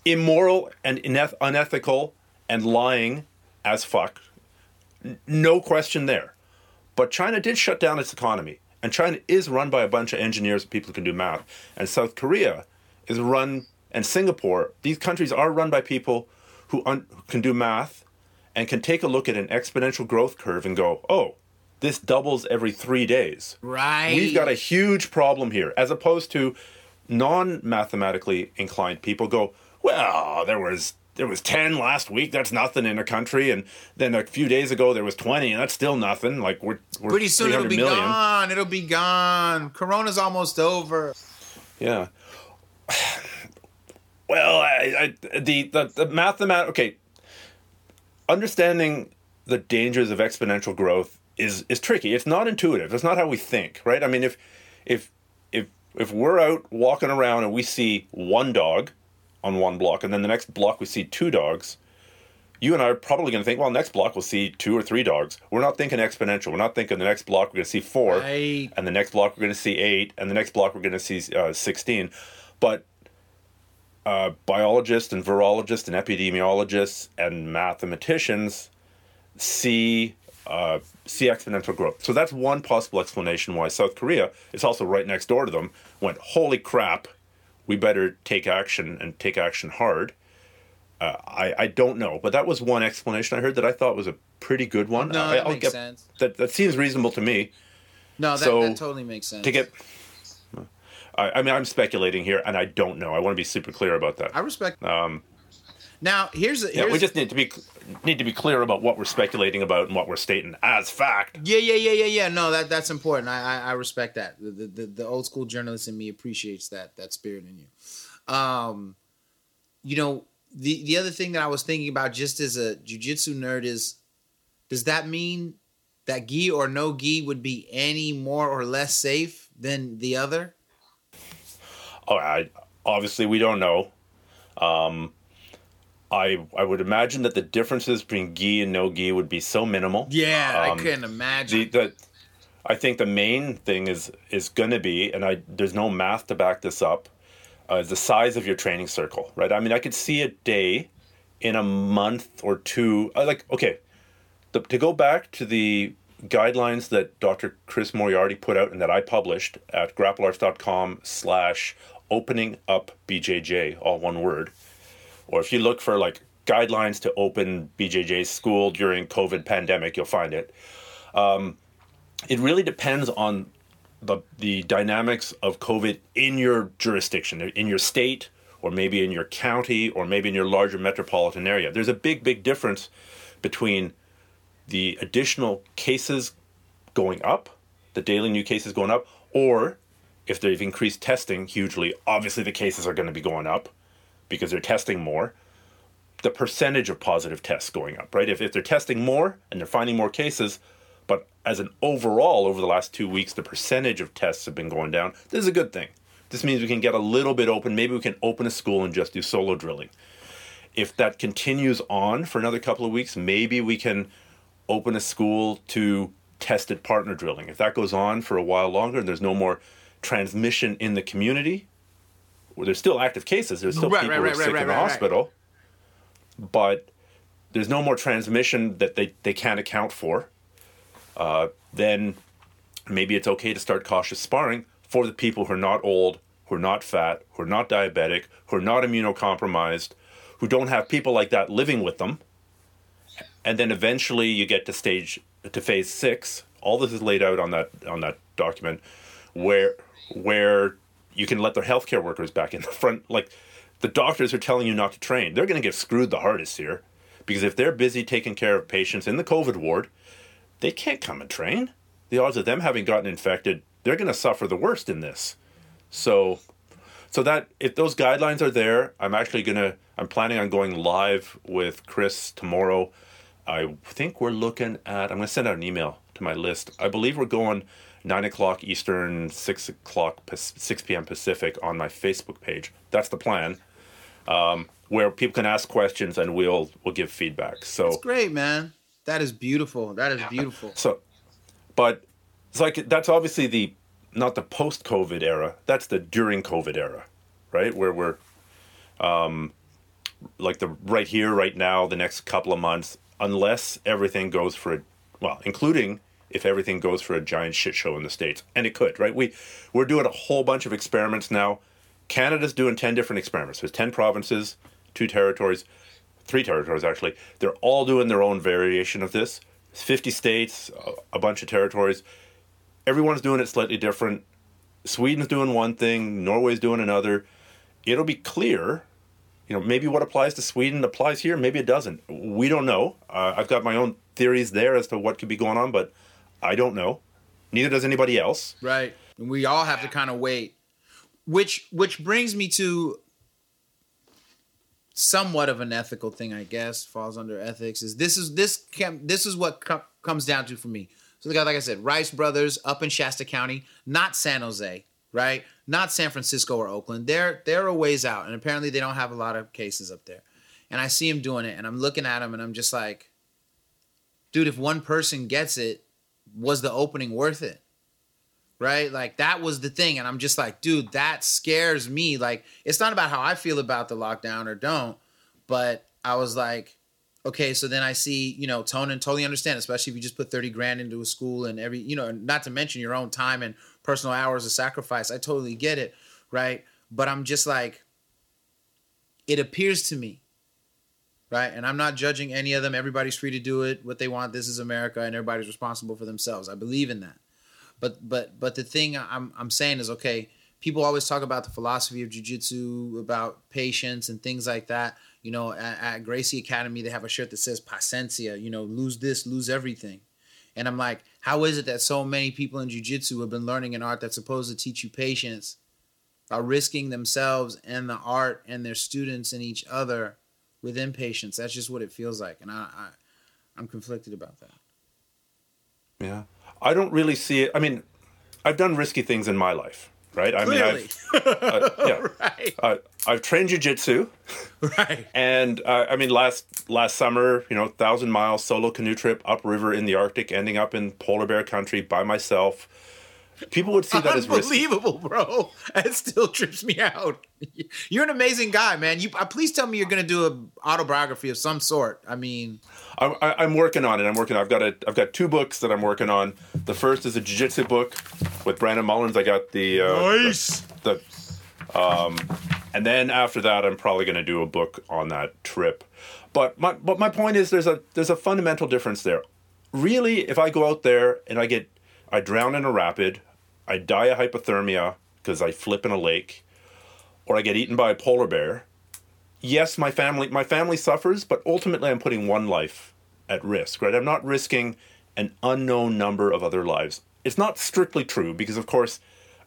immoral and ineth- unethical, and lying as fuck. No question there. But China did shut down its economy, and China is run by a bunch of engineers and people who can do math. And South Korea is run, and Singapore. These countries are run by people who, un- who can do math and can take a look at an exponential growth curve and go, "Oh, this doubles every three days." Right. We've got a huge problem here, as opposed to non-mathematically inclined people go, well, there was there was ten last week. That's nothing in a country, and then a few days ago there was twenty, and that's still nothing. Like we're, we're Pretty soon it'll be million. gone. It'll be gone. Corona's almost over. Yeah. Well, I, I, the the the mathemat. Okay, understanding the dangers of exponential growth is is tricky. It's not intuitive. It's not how we think, right? I mean, if if if if we're out walking around and we see one dog on one block, and then the next block we see two dogs, you and I are probably going to think, well, next block we'll see two or three dogs. We're not thinking exponential. We're not thinking the next block we're going to see four, Right. and the next block we're going to see eight, and the next block we're going to see uh, sixteen. But uh, biologists and virologists and epidemiologists and mathematicians see uh, see exponential growth. So that's one possible explanation why South Korea is also right next door to them. Went, holy crap, we better take action and take action hard. Uh, I I don't know, but that was one explanation I heard that I thought was a pretty good one. No, I, that I'll makes get- sense. That that seems reasonable to me. No, that, So, that totally makes sense. To get, I, I mean, I'm speculating here, and I don't know. I want to be super clear about that. I respect. Um. Now here's a, Yeah, we just need to be need to be clear about what we're speculating about and what we're stating as fact. Yeah, yeah, yeah, yeah, yeah. No, that that's important. I I, I respect that. The, the the the old school journalist in me appreciates that that spirit in you. Um, you know the the other thing that I was thinking about just as a jujitsu nerd is, does that mean that gi or no gi would be any more or less safe than the other? Oh, I, obviously we don't know. Um, I I would imagine that the differences between gi and no gi would be so minimal. Yeah, Um, I couldn't The imagine. the I think the main thing is is going to be, and I there's no math to back this up, uh, is the size of your training circle, right? I mean, I could see a day in a month or two. uh, Like, okay, the, to go back to the guidelines that Dr. Chris Moriarty put out and that I published at grapplearts.com slash opening up BJJ, all one word. Or if you look for like guidelines to open BJJ school during COVID pandemic, you'll find it. Um, it really depends on the the dynamics of COVID in your jurisdiction, in your state, or maybe in your county, or maybe in your larger metropolitan area. There's a big, big difference between the additional cases going up, the daily new cases going up, or if they've increased testing hugely, obviously the cases are going to be going up because they're testing more. The percentage of positive tests going up, right? If, if they're testing more and they're finding more cases, but as an overall over the last two weeks, the percentage of tests have been going down, this is a good thing. This means we can get a little bit open. Maybe we can open a school and just do solo drilling. If that continues on for another couple of weeks, maybe we can open a school to tested partner drilling. If that goes on for a while longer and there's no more transmission in the community, well, there's still active cases. There's still Right, people right, who are sick in the hospital, but there's no more transmission that they, they can't account for. Uh, then maybe it's okay to start cautious sparring for the people who are not old, who are not fat, who are not diabetic, who are not immunocompromised, who don't have people like that living with them. And then eventually you get to stage to phase six. All this is laid out on that on that document, where where you can let the healthcare workers back in the front. Like the doctors are telling you not to train. They're going to get screwed the hardest here because if they're busy taking care of patients in the COVID ward, they can't come and train. The odds of them having gotten infected, they're going to suffer the worst in this. So, so that if those guidelines are there, I'm actually going to, I'm planning on going live with Chris tomorrow. I think we're looking at, I'm going to send out an email to my list. I believe we're going nine o'clock Eastern, six o'clock, six p.m. Pacific on my Facebook page. That's the plan, um, where people can ask questions and we'll we'll give feedback. So It's great, man. That is beautiful. That is beautiful. so, but it's like that's obviously the not the post COVID era. That's the during COVID era, right? Where we're, um, like the right here, right now, the next couple of months, unless everything goes for a well, including if everything goes for a giant shit show in the states, and it could, right? We we're doing a whole bunch of experiments now. Canada's doing ten different experiments. There's ten provinces, two territories, three territories actually. They're all doing their own variation of this. 50 states, a- a bunch of territories. Everyone's doing it slightly different. Sweden's doing one thing, Norway's doing another. It'll be clear, you know, maybe what applies to Sweden applies here, maybe it doesn't. We don't know. Uh, I've got my own theories there as to what could be going on, but I don't know. Neither does anybody else. Right. We all have to kind of wait. Which which brings me to somewhat of an ethical thing, I guess, falls under ethics. Is this is this can, this is what com- comes down to for me. So, like I said, Rice Brothers up in Shasta County, not San Jose, right? Not San Francisco or Oakland. They're they're a ways out, and apparently they don't have a lot of cases up there. And I see him doing it, and I'm looking at him, and I'm just like, dude, if one person gets it, was the opening worth it? right? Like that was the thing. And I'm just like, dude, that scares me. Like, it's not about how I feel about the lockdown or don't, but I was like, okay, so then I see, you know, tone and totally understand, especially if you just put 30 grand into a school and every, you know, not to mention your own time and personal hours of sacrifice. I totally get it, right? But I'm just like, it appears to me, right? And I'm not judging any of them. Everybody's free to do it, what they want. This is America, and everybody's responsible for themselves. I believe in that. But but but the thing I'm I'm saying is okay. People always talk about the philosophy of jujitsu, about patience and things like that. You know, at, at Gracie Academy, they have a shirt that says "Paciencia." You know, lose this, lose everything. And I'm like, how is it that so many people in jujitsu have been learning an art that's supposed to teach you patience, are risking themselves and the art and their students and each other with impatience? That's just what it feels like, and I, I I'm conflicted about that. Yeah. I don't really see it. I mean, I've done risky things in my life, right? I mean, I've, uh, yeah. right, uh, I've trained jujitsu, right. and uh, I mean, last last summer, you know, thousand mile solo canoe trip upriver in the Arctic, ending up in polar bear country by myself. People would see that as. Unbelievable, bro. It still trips me out. You're an amazing guy, man. You uh, please tell me you're gonna do a autobiography of some sort. I mean, I'm, I- I'm working on it. I'm working. I've got a. I've got two books that I'm working on. The first is a jiu-jitsu book with Brandon Mullins. I got the uh, Nice. the, the um, and then after that, I'm probably going to do a book on that trip. But my but my point is, there's a there's a fundamental difference there. Really, if I go out there and I get I drown in a rapid, I die of hypothermia because I flip in a lake, or I get eaten by a polar bear. Yes, my family my family suffers, but ultimately I'm putting one life at risk, right? I'm not risking an unknown number of other lives. It's not strictly true because of course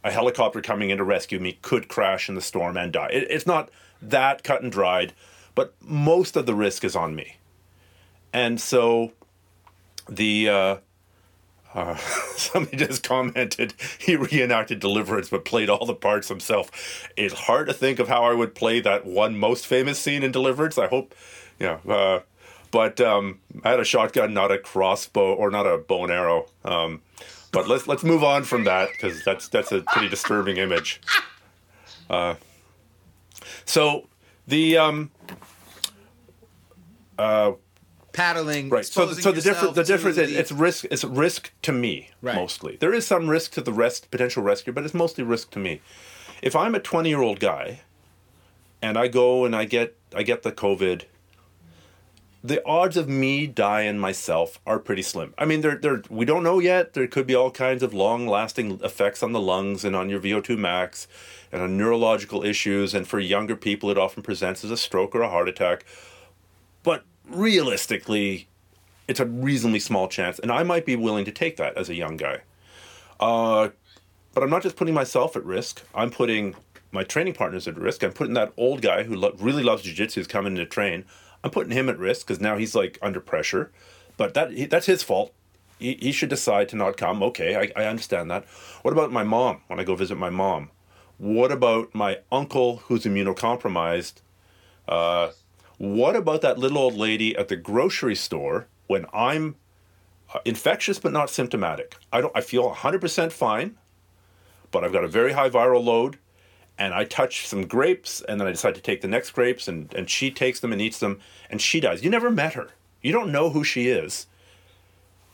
a helicopter coming in to rescue me could crash in the storm and die. It, it's not that cut and dried, but most of the risk is on me. And so the uh, uh, somebody just commented he reenacted Deliverance but played all the parts himself. It's hard to think of how I would play that one most famous scene in Deliverance. I hope, yeah. Uh, but um, I had a shotgun, not a crossbow or not a bow and arrow. Um, but let's let's move on from that because that's that's a pretty disturbing image. Uh, so the um, paddling. right so the, so the difference the difference is it's risk it's risk to me Right. mostly there is some risk to the rest potential rescue but it's mostly risk to me if i'm a 20 year old guy and i go and i get i get the covid the odds of me dying myself are pretty slim. I mean, they're, they're, we don't know yet. There could be all kinds of long lasting effects on the lungs and on your VO2 max and on neurological issues. And for younger people, it often presents as a stroke or a heart attack. But realistically, it's a reasonably small chance. And I might be willing to take that as a young guy. Uh, but I'm not just putting myself at risk, I'm putting my training partners at risk. I'm putting that old guy who lo- really loves jiu-jitsu who's coming to train. I'm putting him at risk because now he's like under pressure. But that that's his fault. He, he should decide to not come. Okay, I, I understand that. What about my mom when I go visit my mom? What about my uncle who's immunocompromised? Uh, what about that little old lady at the grocery store when I'm uh, infectious but not symptomatic? I don't. I feel 100% fine, but I've got a very high viral load and I touch some grapes, and then I decide to take the next grapes, and, and she takes them and eats them, and she dies. You never met her. You don't know who she is.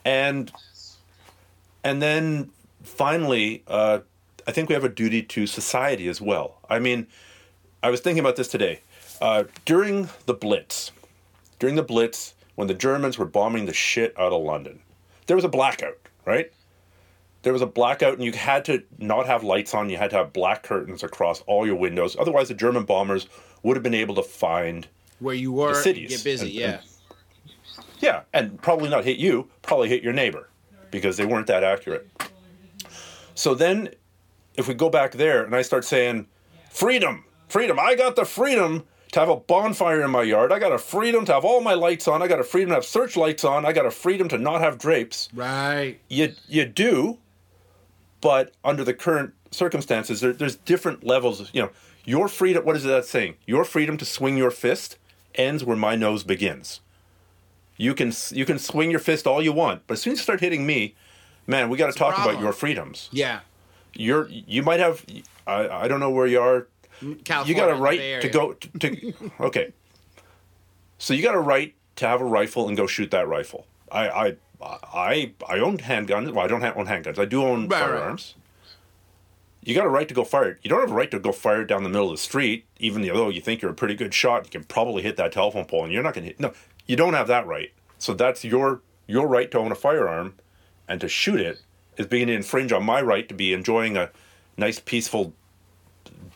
And and then finally, uh, I think we have a duty to society as well. I mean, I was thinking about this today. Uh, during the Blitz, during the Blitz, when the Germans were bombing the shit out of London, there was a blackout, right? there was a blackout and you had to not have lights on you had to have black curtains across all your windows otherwise the german bombers would have been able to find Where you were, The cities. get busy. And- yeah. and- yeah and probably not hit you probably hit your neighbor because they weren't that accurate so then if we go back there and i start saying freedom freedom i got the freedom to have a bonfire in my yard i got a freedom to have all my lights on i got a freedom to have searchlights on i got a freedom to not have drapes right. you you do, but under the current circumstances, there, there's different levels. You know, your freedom. What is that saying? Your freedom to swing your fist ends where my nose begins. You can you can swing your fist all you want, but as soon as you start hitting me, man, we got to talk about your freedoms. Yeah. You're you might have. I I don't know where you are California. you got a right to go to, to okay. So you got a right to have a rifle and go shoot that rifle. I i i i own handguns. Well i don't own handguns. I do own Right, right. firearms. You got a right to go fire. It you don't have a right to go fire it down the middle of the street even though you think you're a pretty good shot. You can probably hit that telephone pole and you're not going to hit no you don't have that right. So that's your your right to own a firearm and to shoot it is being to infringe on my right to be enjoying a nice peaceful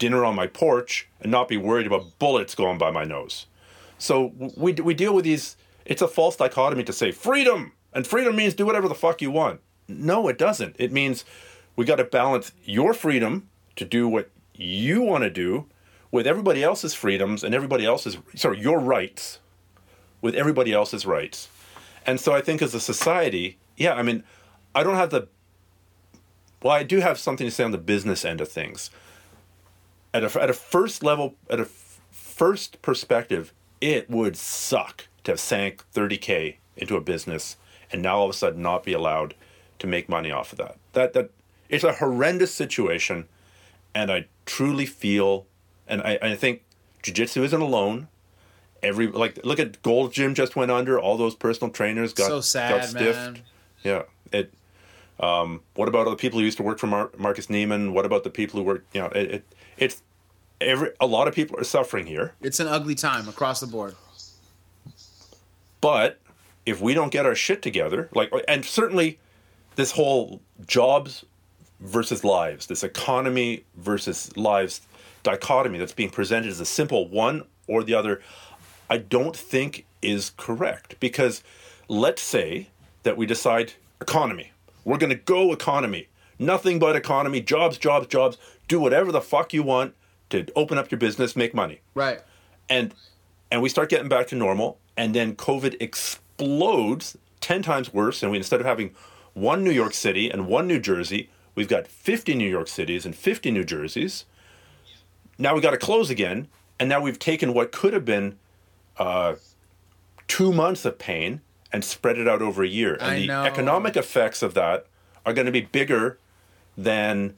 dinner on my porch and not be worried about bullets going by my nose. So we, we deal with these, it's a false dichotomy to say freedom, and freedom means do whatever the fuck you want. No, it doesn't. It means we got to balance your freedom to do what you want to do with everybody else's freedoms and everybody else's, sorry, your rights with everybody else's rights. And so I think as a society, yeah, I mean, I don't have the, well, I do have something to say on the business end of things at a, at a first level, at a f- first perspective, it would suck to have sank 30k into a business and now all of a sudden not be allowed to make money off of that. That that it's a horrendous situation, and I truly feel, and I, I think jiu-jitsu isn't alone. Every like look at Gold Gym just went under. All those personal trainers got So sad, got stiffed. man. Yeah. It. Um, what about all the people who used to work for Mar- Marcus Neiman? What about the people who work? You know, it, it it's every a lot of people are suffering here. It's an ugly time across the board. But if we don't get our shit together, like, and certainly this whole jobs versus lives, this economy versus lives dichotomy that's being presented as a simple one or the other, I don't think is correct. Because let's say that we decide economy, we're going to go economy, nothing but economy, jobs, jobs, jobs, do whatever the fuck you want to open up your business, make money Right. and and we start getting back to normal and then covid explodes 10 times worse and we instead of having one new york city and one new jersey we've got 50 new york cities and 50 new jerseys now we got to close again and now we've taken what could have been uh, two months of pain and spread it out over a year and I the know. economic effects of that are going to be bigger than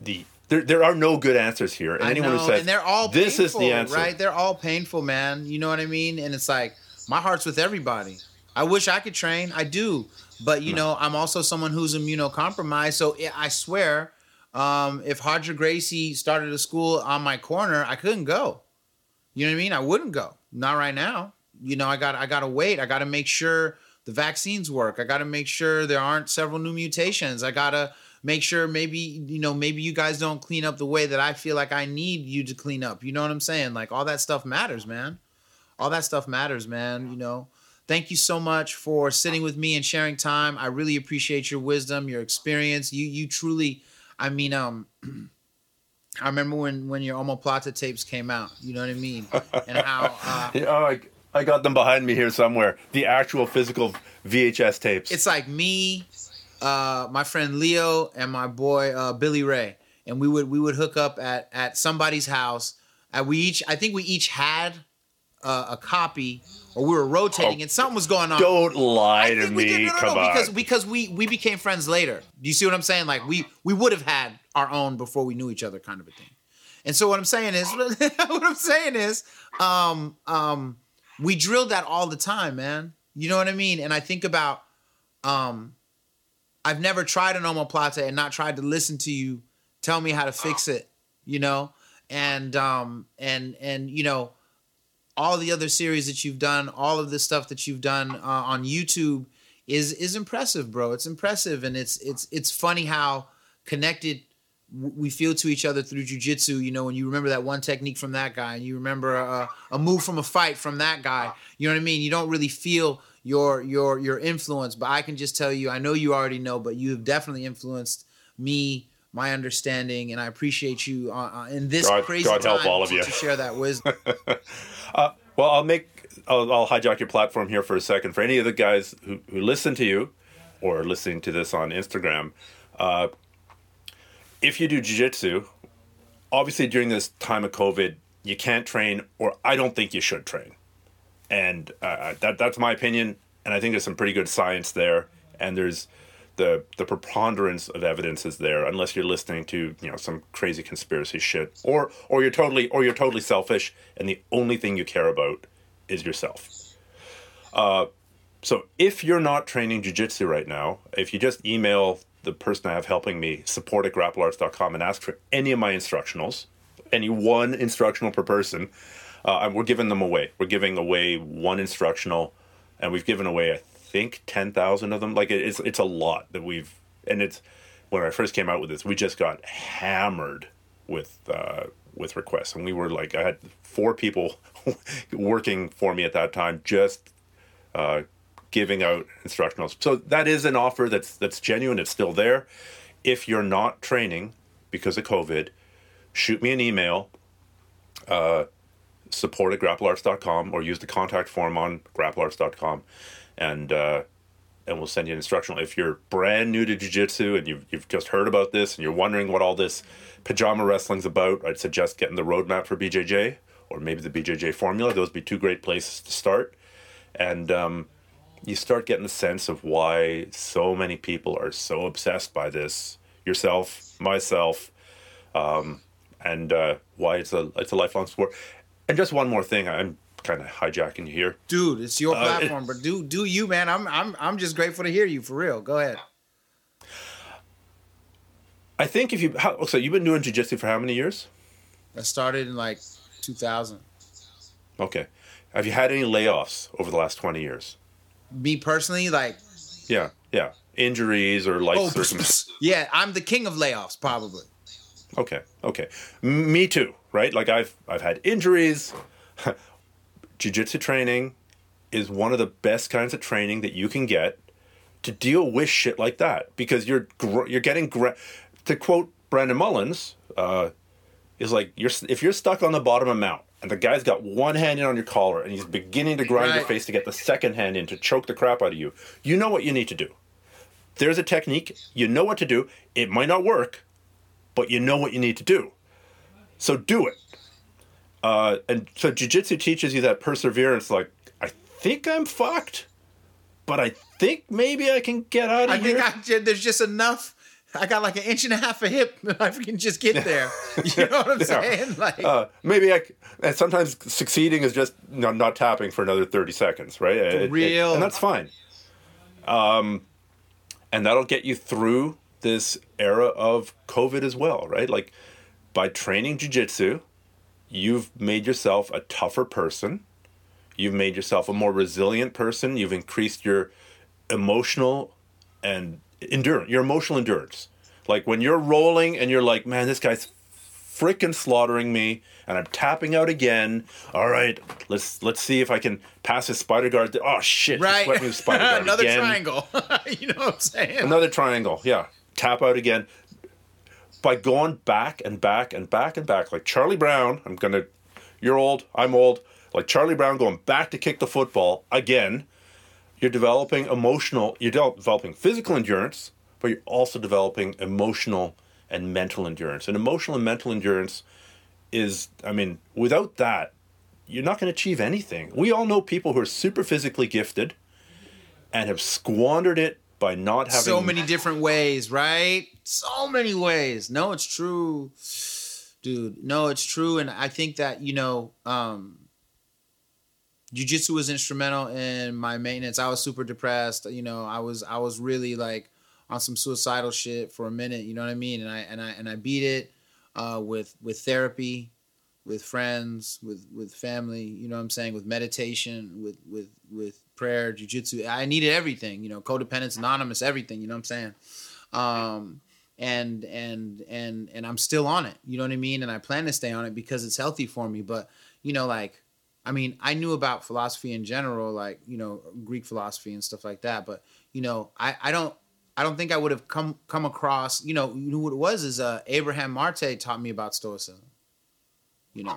the there, there are no good answers here and I anyone know, who says and they're all this painful, is the answer right? They're all painful, man. You know what I mean? And it's like my heart's with everybody. I wish I could train. I do, but you know, I'm also someone who's immunocompromised. So I- I swear, um, if Roger Gracie started a school on my corner, I couldn't go. You know what I mean? I wouldn't go. Not right now. you know, I got I got to wait. I got to make sure the vaccines work. I got to make sure there aren't several new mutations. I got to make sure maybe you know maybe you guys don't clean up the way that I feel like I need you to clean up. You know what I'm saying? Like all that stuff matters, man. All that stuff matters, man. You know. Thank you so much for sitting with me and sharing time. I really appreciate your wisdom, your experience. You you truly, I mean, um, I remember when when your omoplata tapes came out. You know what I mean? And how uh, Yeah, oh, I, I got them behind me here somewhere. The actual physical VHS tapes. it's like me, uh, my friend Leo, and my boy uh, Billy Ray, and we would we would hook up at at somebody's house. And we each, I think we each had uh, a copy, or we were rotating, Oh, and something was going on. Don't lie to me. did. No, no, Come no, on. because because we we became friends later. Do you see what I'm saying? Like we we would have had our own before we knew each other, kind of a thing. And so what I'm saying is, what I'm saying is, um, um, we drilled that all the time, man. You know what I mean? And I think about, um, I've never tried an omoplata and not tried to listen to you tell me how to fix it. You know, and um, and and you know, all the other series that you've done, all of the stuff that you've done uh, on YouTube is is impressive, bro. It's impressive, and it's it's it's funny how connected we feel to each other through jujitsu. You know, when you remember that one technique from that guy, and you remember a, a move from a fight from that guy. You know what I mean? You don't really feel your your your influence, but I can just tell you, I know you already know, but you have definitely influenced me. My understanding, and I appreciate you uh, uh, in this God- crazy God help time all of to- you. to share that wisdom. Well, I'll make I'll, I'll hijack your platform here for a second. For any of the guys who, who listen to you or listening to this on Instagram, uh, if you do jiu-jitsu, obviously during this time of COVID, you can't train, or I don't think you should train. And uh, that that's my opinion. And I think there's some pretty good science there. And there's the the preponderance of evidence is there, unless you're listening to you know some crazy conspiracy shit, or or you're totally or you're totally selfish, and the only thing you care about is yourself. Uh, so if you're not training jujitsu right now, if you just email the person I have helping me, support at grapplearts.com, and ask for any of my instructionals, any one instructional per person, uh, and we're giving them away. We're giving away one instructional, and we've given away, I think, 10,000 of them. Like, it- it's, it's a lot that we've, and it's, when I first came out with this, we just got hammered with, uh, with requests. And we were like, I had four people working for me at that time, just uh, giving out instructionals. So that is an offer that's that's genuine. It's still there. If you're not training because of COVID, shoot me an email. Uh, support at grapplearts.com or use the contact form on grapplearts.com and uh, and we'll send you an instructional. If you're brand new to jiu-jitsu and you've, you've just heard about this and you're wondering what all this pajama wrestling's about, I'd suggest getting the roadmap for BJJ or maybe the BJJ formula. Those would be two great places to start. And um, you start getting the sense of why so many people are so obsessed by this. Yourself, myself, um, and uh, why it's a it's a lifelong sport. And just one more thing, I'm kind of hijacking you here. dude it's your Uh, platform but do do you man i'm i'm i'm just grateful to hear you for real go ahead I think if you how, so you've been doing jujitsu for how many years? i started in like 2000 Okay, have you had any layoffs over the last twenty years? me personally like Yeah, yeah, injuries or life oh circumstances. yeah i'm the king of layoffs probably Okay, okay, me too. Right, like I've I've had injuries. Jiu-jitsu training is one of the best kinds of training that you can get to deal with shit like that because you're gr- you're getting gra- to quote Brandon Mullins uh, is like you're if you're stuck on the bottom of a mount and the guy's got one hand in on your collar and he's beginning to grind your face to get the second hand in to choke the crap out of you you know what you need to do there's a technique you know what to do it might not work but you know what you need to do so do it uh, and so jiu-jitsu teaches you that perseverance like i think i'm fucked but i think maybe i can get out of i here think I, ju- there's just enough i got like an inch and a half of hip i can just get there you know what i'm Yeah. saying like uh, maybe I, and sometimes succeeding is just you know, not tapping for another 30 seconds, right? It- it- real. and that's fine. Um, and that'll get you through this era of COVID as well, right? Like by training jujitsu, you've made yourself a tougher person. You've made yourself a more resilient person. You've increased your emotional and endurance, your emotional endurance. Like when you're rolling and you're like, man, this guy's freaking slaughtering me, and I'm tapping out again. All right, let's let's see if I can pass his spider guard. Oh shit! Right. swept me with spider guard Another again. triangle. you know what I'm saying? Another triangle. Yeah, tap out again. By going back and back and back and back, like Charlie Brown. I'm gonna. You're old. I'm old. Like Charlie Brown going back to kick the football again. You're developing emotional. You're developing physical endurance, but you're also developing emotional and mental endurance. And emotional and mental endurance is, I mean, without that, you're not going to achieve anything. We all know people who are super physically gifted and have squandered it by not having so many different ways, right? So many ways. No, it's true. Dude, no, it's true. And I think that, you know, um, jujitsu was instrumental in my maintenance. I was super depressed. You know, I was I was really like on some suicidal shit for a minute, you know what I mean? And I and I and I beat it uh, with with therapy, with friends, with with family, you know what I'm saying, with meditation, with with with prayer, jujitsu. I needed everything, you know, codependence anonymous, everything, you know what I'm saying? Um and and and and I'm still on it, you know what I mean? And I plan to stay on it because it's healthy for me, but you know like I mean, I knew about philosophy in general, like, you know, Greek philosophy and stuff like that, but you know, I I don't I don't think I would have come come across, you know, you know what it was is uh Abraham Marte taught me about stoicism. You know.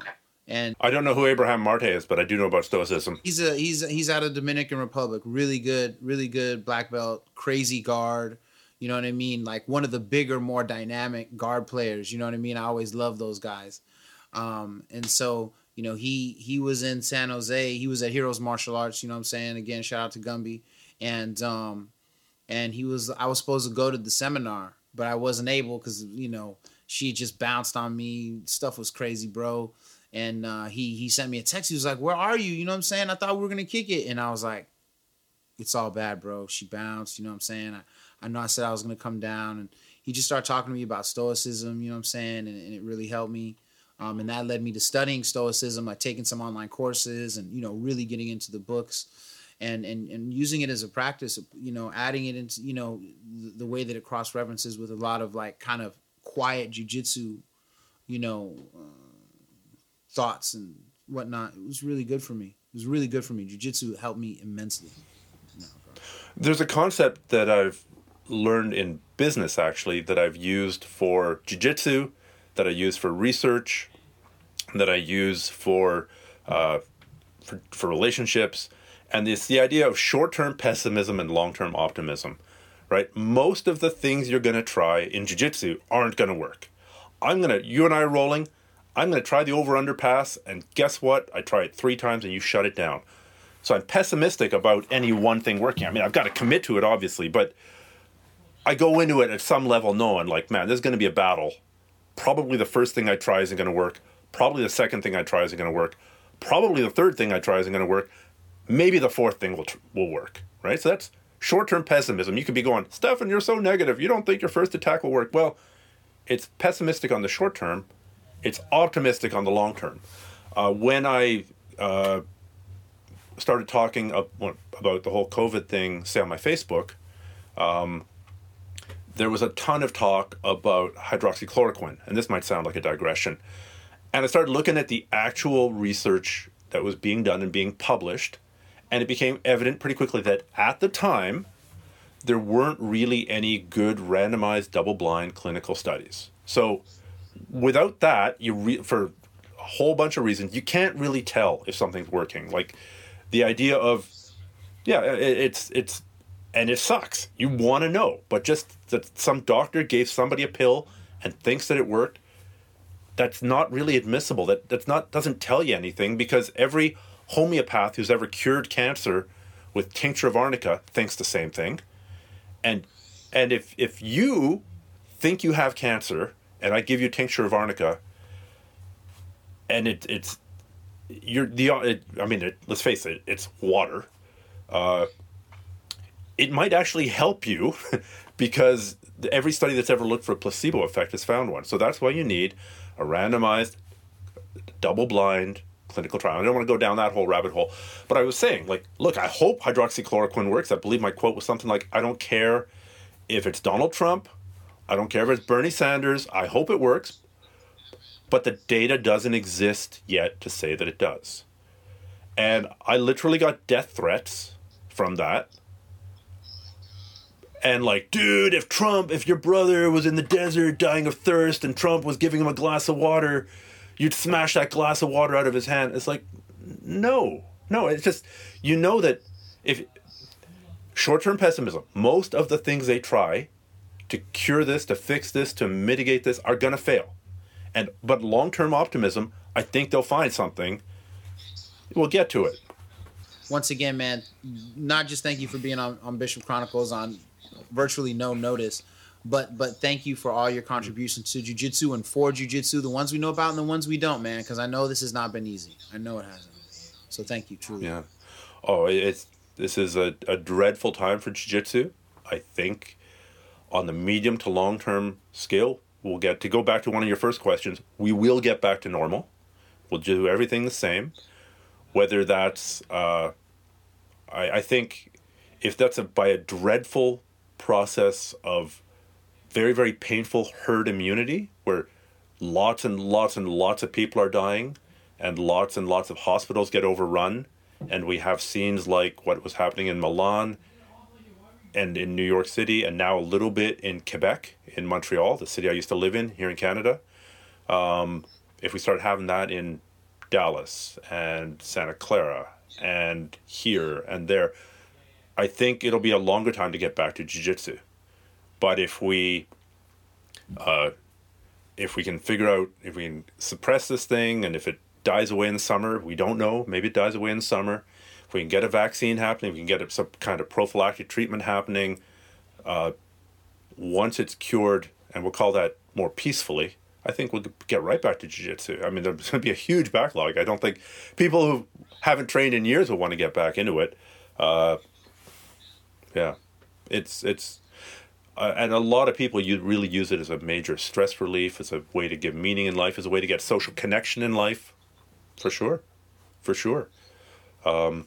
And I don't know who Abraham Marte is, but I do know about Stoicism. he's a he's he's out of Dominican Republic. Really good, really good black belt, crazy guard. You know what I mean? Like one of the bigger, more dynamic guard players. You know what I mean? I always love those guys. Um, and so you know he he was in San Jose. He was at Heroes Martial Arts. You know what I'm saying? Again, shout out to Gumby. And um, and he was I was supposed to go to the seminar, but I wasn't able because you know she just bounced on me. Stuff was crazy, bro. And uh, he he sent me a text. He was like, "Where are you?" You know what I'm saying? I thought we were gonna kick it, and I was like, "It's all bad, bro." She bounced. You know what I'm saying? I, I know I said I was gonna come down, and he just started talking to me about stoicism. You know what I'm saying? And, and it really helped me. Um, and that led me to studying stoicism, like taking some online courses, and you know, really getting into the books, and and and using it as a practice. You know, adding it into you know the, the way that it cross references with a lot of like kind of quiet jujitsu, you know, uh, thoughts and whatnot. It was really good for me. It was really good for me. Jiu-jitsu helped me immensely. There's a concept that I've learned in business actually that I've used for jiu-jitsu, that I use for research, that I use for uh, for, for relationships, and it's the idea of short-term pessimism and long-term optimism. Right? Most of the things you're going to try in jiu-jitsu aren't going to work. I'm going to you and I are rolling. I'm going to try the over-under pass and guess what? I try it 3 times and you shut it down. So I'm pessimistic about any one thing working. I mean, I've got to commit to it, obviously, but I go into it at some level knowing, like, man, there's going to be a battle. Probably the first thing I try isn't going to work. Probably the second thing I try isn't going to work. Probably the third thing I try isn't going to work. Maybe the fourth thing will tr- will work. Right. So that's short-term pessimism. You could be going, Stephan, you're so negative. You don't think your first attack will work. Well, it's pessimistic on the short term. It's optimistic on the long term. Uh, when I uh, started talking ab- about the whole COVID thing, say on my Facebook, um, there was a ton of talk about hydroxychloroquine, and this might sound like a digression. And I started looking at the actual research that was being done and being published, and it became evident pretty quickly that at the time, there weren't really any good randomized double-blind clinical studies. So, without that, you re- for a whole bunch of reasons, you can't really tell if something's working. Like the idea of yeah it, it's it's and it sucks. You want to know but just that some doctor gave somebody a pill and thinks that it worked that's not really admissible. That that's not doesn't tell you anything because every homeopath who's ever cured cancer with tincture of arnica thinks the same thing. And and if if you think you have cancer and i give you a tincture of arnica and it, it's you're the it, I mean, it, let's face it, it's water. Uh, it might actually help you because every study that's ever looked for a placebo effect has found one. So that's why you need a randomized, double-blind, clinical trial. I don't want to go down that whole rabbit hole, but I was saying, like, look, I hope hydroxychloroquine works. I believe my quote was something like, "I don't care if it's Donald Trump, I don't care if it's Bernie Sanders. I hope it works, but the data doesn't exist yet to say that it does." And I literally got death threats from that and like, dude, if Trump, if your brother was in the desert dying of thirst and Trump was giving him a glass of water, you'd smash that glass of water out of his hand. It's like, no, no. It's just, you know that if short term pessimism, most of the things they try to cure this, to fix this, to mitigate this are going to fail. And, but long term optimism, I think they'll find something. We'll get to it. once again, man, not just thank you for being on, on Bishop Chronicles on virtually no notice, but but thank you for all your contributions to jujitsu and for jujitsu, the ones we know about and the ones we don't, man. Because I know this has not been easy. I know it hasn't. So thank you, truly. Yeah. Oh, it's this is a, a dreadful time for jiu-jitsu. I think on the medium to long term scale, we'll get to go back to one of your first questions. We will get back to normal. We'll do everything the same. Whether that's, uh, I, I think, if that's a, by a dreadful process of very, very painful herd immunity, where lots and lots and lots of people are dying and lots and lots of hospitals get overrun, and we have scenes like what was happening in Milan and in New York City, and now a little bit in Quebec, in Montreal, the city I used to live in here in Canada. Um, if we start having that in Dallas and Santa Clara and here and there, I think it'll be a longer time to get back to jiu-jitsu. But if we, uh, if we can figure out if we can suppress this thing, and if it dies away in the summer, we don't know. Maybe it dies away in the summer. If we can get a vaccine happening, we can get some kind of prophylactic treatment happening. Uh, once it's cured, and we'll call that more peacefully, I think we'll get right back to jiu-jitsu. I mean, there's going to be a huge backlog. I don't think people who haven't trained in years will want to get back into it. Uh, yeah, it's it's, uh, and a lot of people you really use it as a major stress relief, as a way to give meaning in life, as a way to get social connection in life, for sure, for sure. Um,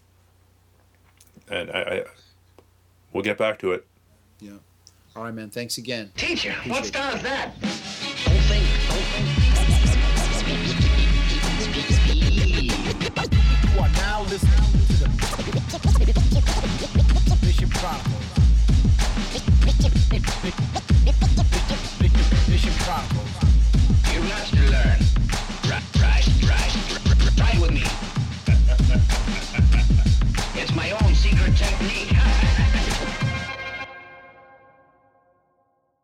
and I, I we'll get back to it. Yeah. All right, man. Thanks again. Teacher, Appreciate what star is that? Don't think. Don't think. You are to learn.